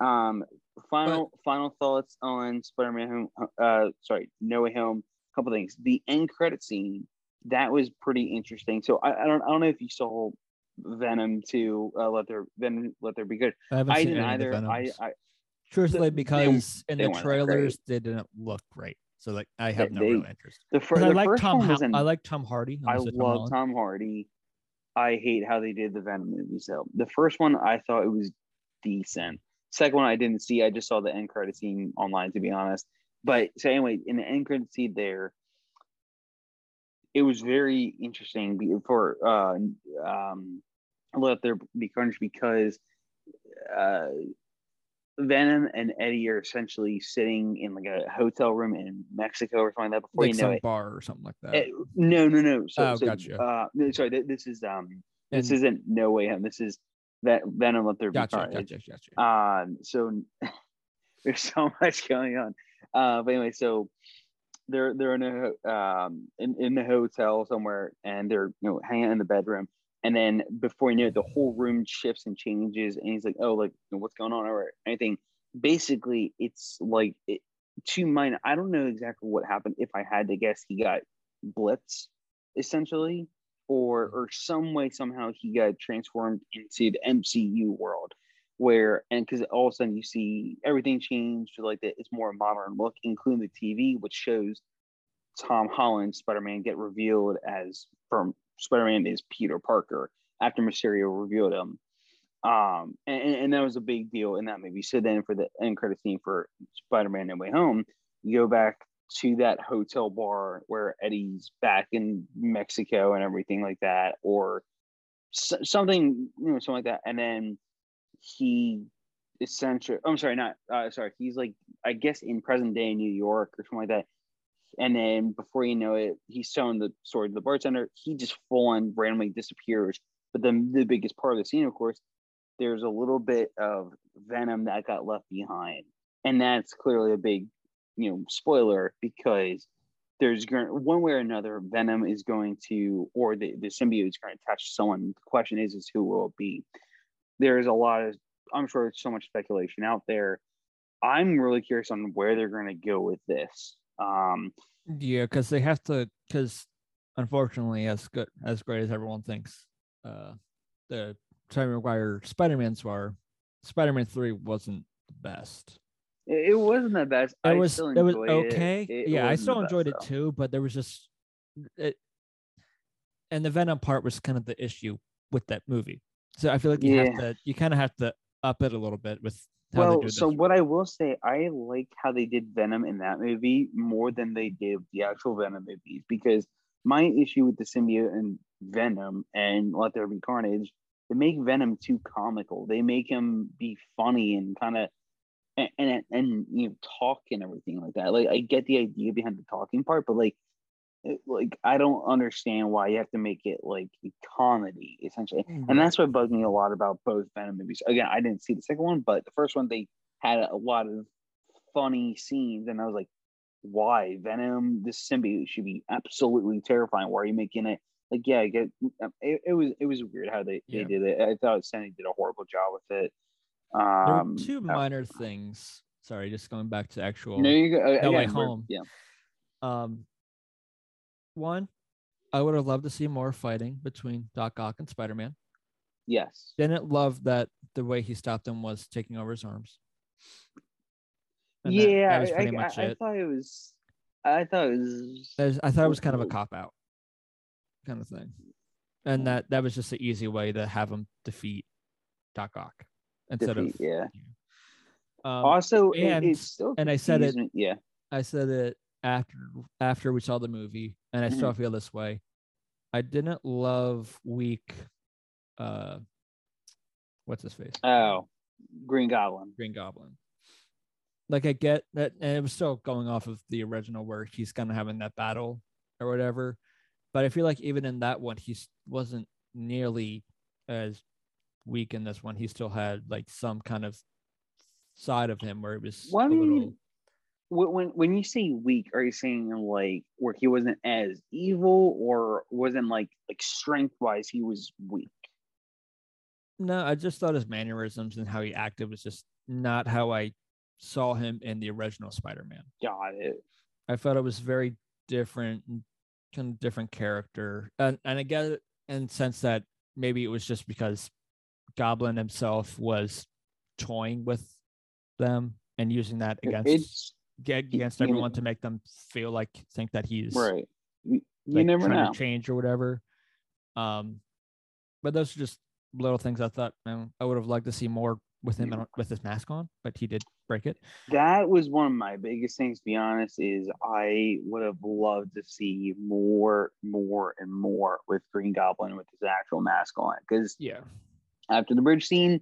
um final final thoughts on Spider-Man home uh sorry No Way Home. Couple things. The end credit scene that was pretty interesting. So I, I don't I don't know if you saw Venom to uh, let there Venom let there be good. I haven't I seen didn't any of the either. I. I Truthfully, they- because in they the weren't that great. trailers they didn't look great, so like I have no they- real interest. the, 'Cause fir- I the like first Tom. one was in, I like Tom Hardy. I also Tom love Holland. Tom Hardy I hate how they did the Venom movies though the first one I thought it was decent second one I didn't see I just saw the end credit scene online to be honest but so anyway in the end credit scene there it was very interesting be- for uh um let there be carnage because uh Venom and Eddie are essentially sitting in like a hotel room in Mexico or something like that before like you know it. bar or something like that. Eh, no, no, no. So, Oh, so, gotcha. Uh, no, sorry, th- this is um, this And- isn't No Way Home. This is that Venom. Let there be gotcha, carnage. gotcha, gotcha. Um, so there's so much going on. Uh, but anyway, so they're they're in a um in, in the hotel somewhere, and they're you know hanging out in the bedroom, and then before you know it, the whole room shifts and changes, and he's like, oh, like what's going on or anything. Basically, it's like it, to mine. I don't know exactly what happened. If I had to guess, he got blitzed essentially, or or some way somehow he got transformed into the MCU world where and because all of a sudden you see everything change to like that it's more modern look, including the TV, which shows Tom Holland Spider-Man get revealed as from Spider-Man is Peter Parker after Mysterio revealed him. Um, and, and that was a big deal in that movie. So then for the end credit scene for Spider-Man No Way Home, you go back to that hotel bar where Eddie's back in Mexico and everything like that, or something, you know, something like that. And then he essentially, I'm sorry, not, uh, sorry, he's like, I guess in present day New York or something like that. And then before you know it, he's showing the sword to the bartender. He just full on randomly disappears. But then the biggest part of the scene, of course, there's a little bit of venom that got left behind. And that's clearly a big, you know, spoiler because there's one way or another, Venom is going to, or the, the symbiote is going to attach someone. The question is, is who will it be? There's a lot of, I'm sure there's so much speculation out there. I'm really curious on where they're going to go with this. Um, Yeah, because they have to. Because unfortunately, as good as great as everyone thinks, uh, the Tobey Maguire Spider-Man's were, Spider-Man Three wasn't the best. it, it wasn't the best. It I was still it was okay. It yeah, I still the best, enjoyed it too, but there was just it, and the Venom part was kind of the issue with that movie. So I feel like you Yeah. have to you kind of have to up it a little bit with well, so what I will say, I like how they did Venom in that movie more than they did the actual Venom movies because my issue with the symbiote and Venom and Let There Be Carnage, they make Venom too comical. They make him be funny and kind of and, and and you know talk and everything like that. Like I get the idea behind the talking part, but like it- like I don't understand why you have to make it like a comedy essentially. And that's what bugged me a lot about both Venom movies. Again, I didn't see the second one, but the first one they had a lot of funny scenes, and I was like, why Venom? This symbiote should be absolutely terrifying. Why are you making it? Like, yeah, I get it. It was it was weird how they, Yeah. they did it. I thought Sandy did a horrible job with it. Um, two minor things. Sorry, just going back to actual. no, you go. uh, No Way Home. Yeah, Um, one, I would have loved to see more fighting between Doc Ock and Spider Man. yes. Didn't love that the way he stopped him was taking over his arms. And yeah, that was I- I, I, I thought it was. I thought it was. Was- I thought it was kind of a cop out kind of thing, and that that was just an easy way to have him defeat Doc Ock instead defeat, of yeah. Um, Also, and- it's still and I said it- Yeah, I said it after after we saw the movie, and I Mm-hmm. still feel this way. I didn't love weak. Uh, what's his face? Oh, Green Goblin. Green Goblin. Like I get that, and it was still going off of the original where he's kind of having that battle or whatever. But I feel like even in that one, he wasn't nearly as weak in this one. He still had like some kind of side of him where it was Well, I a mean, little. When when you say weak, are you saying like where he wasn't as evil, or wasn't like like strength wise he was weak? No, I just thought his mannerisms and how he acted was just not how I saw him in the original Spider-Man. Got it. I felt it was very different, and kind of different character, and and I get it in sense that maybe it was just because Goblin himself was toying with them and using that against It's against everyone to make them feel like think that he's right. You, like, never know. change or whatever. Um, but those are just little things I thought man, I would have liked to see more with him with his mask on, but he did break it. That was one of my biggest things. To be honest, is I would have loved to see more, more, and more with Green Goblin with his actual mask on. Because Yeah, after the bridge scene,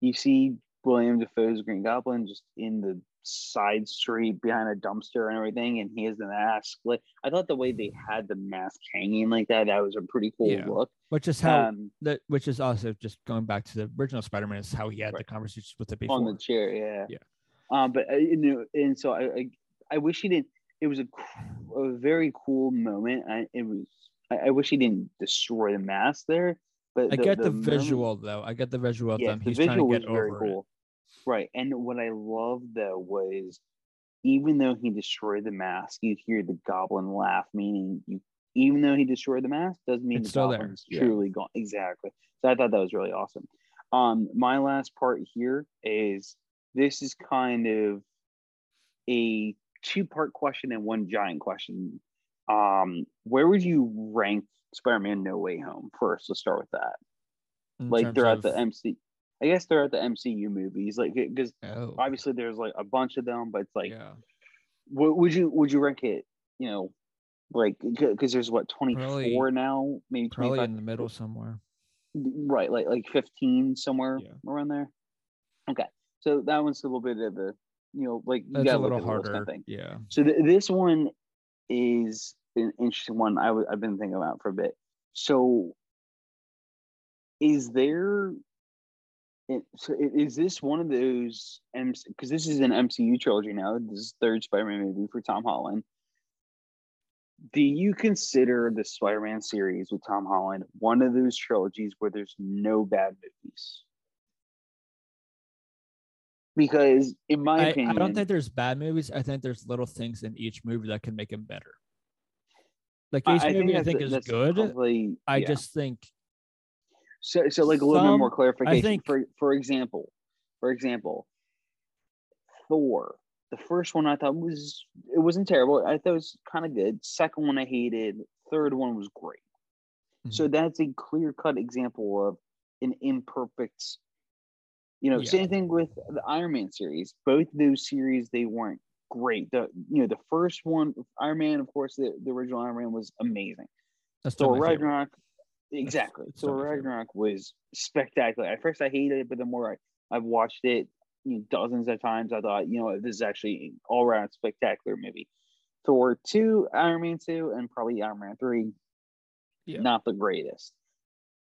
you see William Dafoe's Green Goblin just in the side street behind a dumpster and everything, and he has the mask. Like I thought the way they had the mask hanging like that, that was a pretty cool Yeah. look. which is how Um, that which is also just going back to the original Spider-Man is how he had the Right. conversations with the before. on the chair, yeah, Yeah. Um, but uh, you know, and so I, I, I wish he didn't. It was a, a very cool moment. I, it was. I, I wish he didn't destroy the mask there. But I get the, moment- visual though. I get the visual of Yes, them. the He's trying to get over it. cool. Right. And what I loved though was even though he destroyed the mask, you hear the goblin laugh, meaning you even though he destroyed the mask, doesn't mean It's the still there, goblin's yeah. truly gone. Exactly. So I thought that was really awesome. Um, my last part here is this is kind of a two-part question and one giant question. Um, where would you rank Spider-Man No Way Home first? Let's start with that in like throughout of- the MC. I guess they're at the MCU movies, like because Oh, obviously there's like a bunch of them, but it's like, yeah. what would you would you rank it? You know, like because there's what 24 Probably- now, maybe Probably 25, in the middle somewhere. right? Like like 15 somewhere Yeah. around there. Okay, so that one's a little bit of the, you know, like you That's gotta a little list kind harder. of thing. Yeah. So th- this one is an interesting one. I w- I've been thinking about for a bit. So, is there? It- So i- is this one of those MC? Because this is an MCU trilogy now. This is third Spider-Man movie for Tom Holland. Do you consider the Spider-Man series with Tom Holland one of those trilogies where there's no bad movies? Because, in my I, opinion, I don't think there's bad movies. I think there's little things in each movie that can make them better. Like each movie, I that's- think is good. probably- I yeah. just think So, so like a little bit more clarification. think- for for example, for example, Thor. The first one I thought was it wasn't terrible. I thought it was kind of good. Second one I hated. Third one was great. So Mm-hmm. that's a clear cut example of an imperfect You know, Yeah. same thing with the Iron Man series. Both those series they weren't great. The you know the first one, Iron Man, of course, the, the original Iron Man was amazing. That's Thor. Ragnarok, exactly. Thor. Ragnarok was spectacular. At first, I hated it, but the more I, I've watched it you know, dozens of times, I thought, you know, this is actually an all around spectacular movie. Thor two, Iron Man two, and probably Iron Man three, Yeah. not the greatest.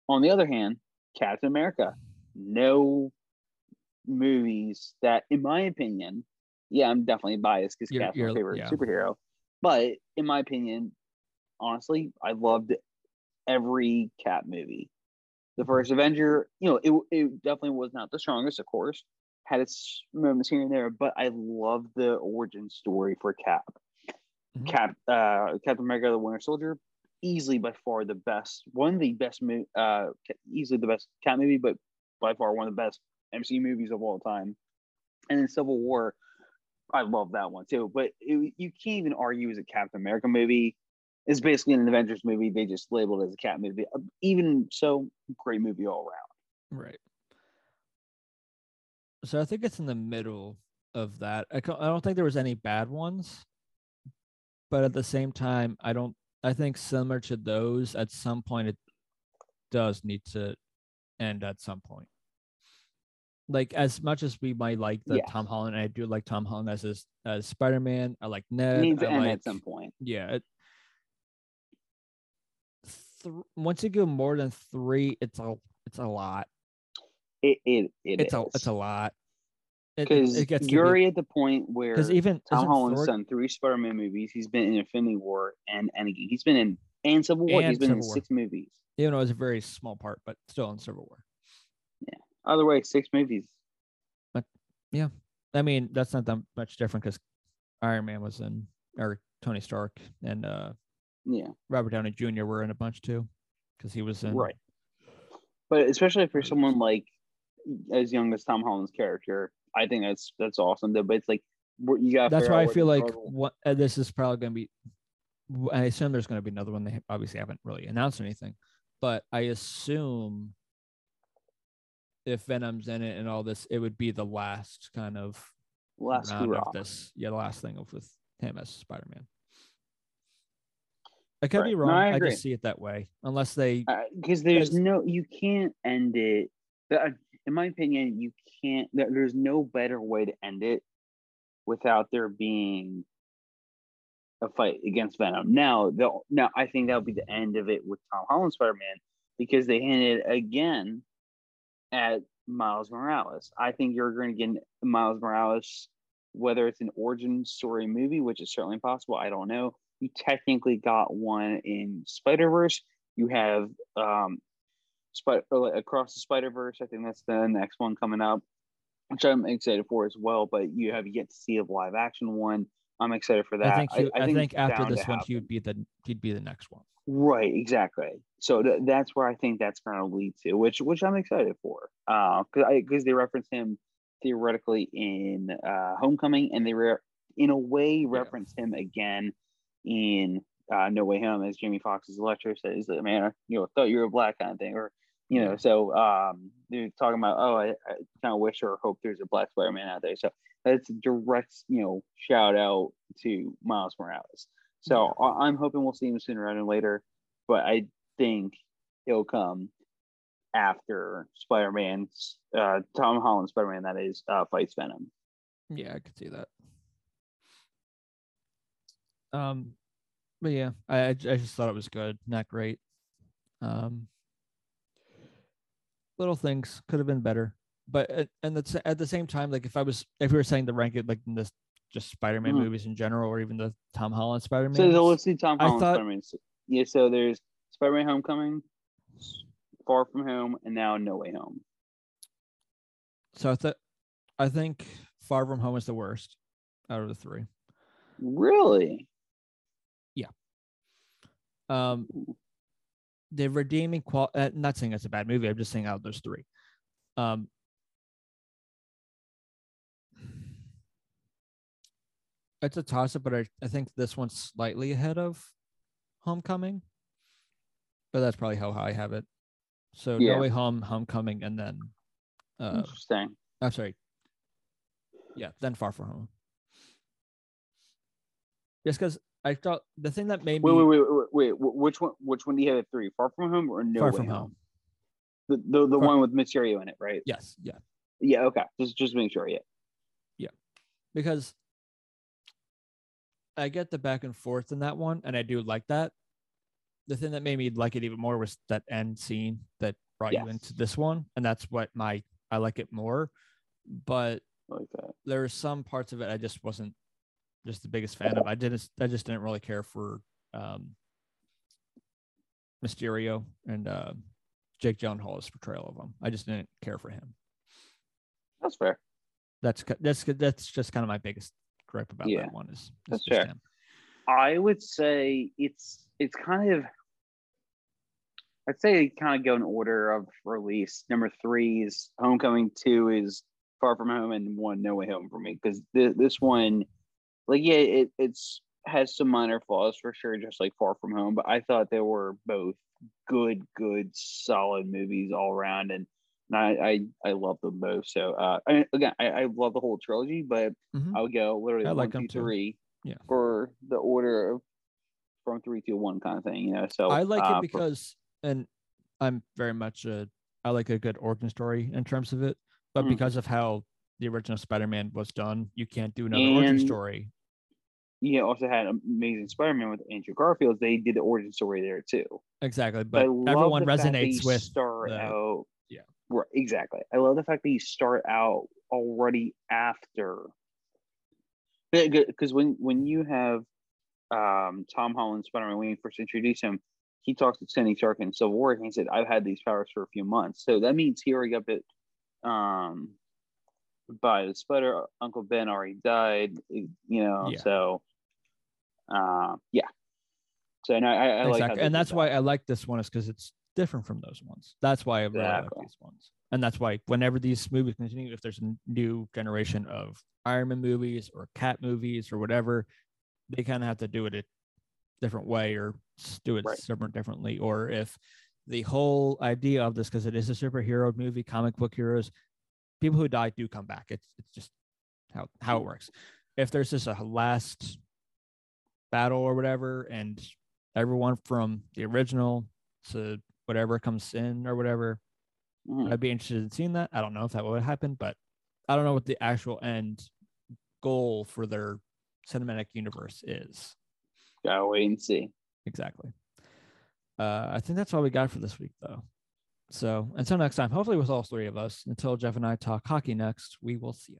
On the other hand, Captain America, no movies that, in my opinion, yeah, I'm definitely biased because Cap's my favorite yeah. superhero. But in my opinion, honestly, I loved every Cap movie. The first Avenger, you know, it, it definitely was not the strongest, of course, had its moments here and there, but I love the origin story for Cap. Mhm. Cap, uh, Captain America: The Winter Soldier, easily by far the best, one of the best, mo- uh, easily the best Cap movie, but by far one of the best MCU movies of all time. And then Civil War, I love that one too. But it, you can't even argue as a Captain America movie. It's basically an Avengers movie. They just labeled it as a cat movie. Uh, Even so, great movie all around. Right. So I think it's in the middle of that. I, don't think there was any bad ones, but at the same time, I don't. I think similar to those, at some point, it does need to end at some point. Like as much as we might like the Yes. Tom Holland, I do like Tom Holland as as Spider Man. I like Ned. It needs to I end like, at some point. yeah. It, th- once you go more than three, it's a it's a lot. It it, it it's a is. it's a lot. Because it gets to you're be- at the point where because even Tom Holland's done three Spider-Man movies. He's been in Infinity War and Endgame. He's been in and Civil War. And He's been in War. six movies. even though it's a very small part, but still in Civil War. Yeah other way, six movies. But yeah, I mean, that's not that much different because Iron Man was in, or Tony Stark and uh, Yeah, Robert Downey Jr. were in a bunch too, because he was in. right. But especially for someone like as young as Tom Holland's character, I think that's that's awesome. Though, but it's like what- you got. That's why I feel like what uh, this is probably going to be. I assume there's going to be another one. They obviously haven't really announced anything, but I assume if Venom's in it and all this, it would be the last kind of last round hurrah. of this. Yeah, the last thing of with him as Spider Man. I could be Right. No, wrong. I I, just see it that way, unless they. because there's Because- no you can't end it uh, in my opinion you can't there's no better way to end it without there being a fight against venom now the now i think that would be the end of it with tom holland spider-man because they hinted again at miles morales i think you're going to get miles morales whether it's an origin story movie which is certainly possible i don't know you technically got one in spider-verse you have um Spider across the Spider Verse. I think that's the next one coming up, which I'm excited for as well. But you have yet to see a live action one. I'm excited for that. I think. He, I, think, it's after this one, he would be the he'd be the next one. right. Exactly. So th- that's where I think that's going to lead to, which which I'm excited for. Uh, because because they reference him theoretically in uh Homecoming, and they re- in a way reference him again in uh, No Way Home as Jamie Foxx's Electro says, that, "Man, I, you know, thought you were a black kind of thing," or you know. So um, they're talking about, oh, I, I kind of wish or hope there's a black Spider-Man out there. So that's a direct, you know, shout out to Miles Morales. So I- I'm hoping we'll see him sooner rather than later, but I think it'll come after Spider-Man's uh, Tom Holland Spider-Man that is uh, fights Venom. Yeah, I could see that. Um, but yeah, I I just thought it was good, not great. Um, little things could have been better, but at, and that's at the same time, like if I was if we were saying the rank it like in this just Spider-Man Mhm. movies in general, or even the Tom Holland Spider-Man. So, let's see Tom Holland thought- Spider-Man. Yeah, so there's Spider-Man Homecoming, Far From Home, and now No Way Home. so I thought I think Far From Home is the worst out of the three. Really? Um, the redeeming qual. Uh, not saying it's a bad movie. I'm just saying out of those three. Um, it's a toss up, but I, I think this one's slightly ahead of Homecoming. But that's probably how high I have it. So Yeah. No Way Home, Homecoming, and then Uh, Interesting. I'm sorry. Yeah, then Far From Home. Just because I thought the thing that made Wait, me wait, wait, wait, wait. Which one? Which one do you have at three? Far from home or no Far From Home. The the, the Far- one with Mysterio in it, right? yes, yeah, Yeah. Okay. Just just make sure. Yeah. Yeah, because I get the back and forth in that one, and I do like that. The thing that made me like it even more was that end scene that brought you into this one, and that's what my I like it more. But Like that. there are some parts of it I just wasn't just the biggest fan of. I didn't I just didn't really care for um Mysterio and uh, Jake John Gyllenhaal's portrayal of him. I just didn't care for him. That's fair. That's that's that's just kind of my biggest gripe about Yeah, that one is, is that's fair. him. I would say it's it's kind of I'd say kind of go in order of release. Number three is Homecoming. Two is Far From Home, and one No Way Home for me because th- this one, like yeah, it it's has some minor flaws for sure, just like Far From Home. But I thought they were both good, good, solid movies all around, and, and I, I I love them both. So uh, I mean, again, I, I love the whole trilogy, but Mhm. I would go literally I one, like two, them three, Yeah. for the order of from three to one kind of thing, you know. So I like uh, it for- because, and I'm very much a, I like a good origin story in terms of it, but Mm. because of how the original Spider-Man was done, you can't do another origin story. You also had Amazing Spider-Man with Andrew Garfield. They did the origin story there too. Exactly, But but everyone the fact that resonates you with start the- out. yeah. right, exactly. I love the fact that you start out already after. Because when when you have um, Tom Holland Spider-Man when you first introduce him, he talks to Tony Stark in Civil War, and he said, "I've had these powers for a few months." So that means he already got bit um, by the spider. Uncle Ben already died, you know. Yeah. So, uh, yeah. So no, I, I like exactly, they and that's that. why I like this one is because it's different from those ones. That's why I really Exactly. like these ones, and that's why whenever these movies continue, if there's a new generation of Iron Man movies or Cat movies or whatever, they kind of have to do it a different way or do it Right. somewhat differently. Or if the whole idea of this, because it is a superhero movie, comic book heroes, people who die do come back. It's it's just how how it works. If there's just a last battle or whatever, and everyone from the original to whatever comes in or whatever, Mhm. I'd be interested in seeing that. I don't know if that would happen, but I don't know what the actual end goal for their cinematic universe is. Gotta wait and see. Exactly. Uh, I think that's all we got for this week, though. So until next time, hopefully with all three of us, until Jeff and I talk hockey next, we will see you.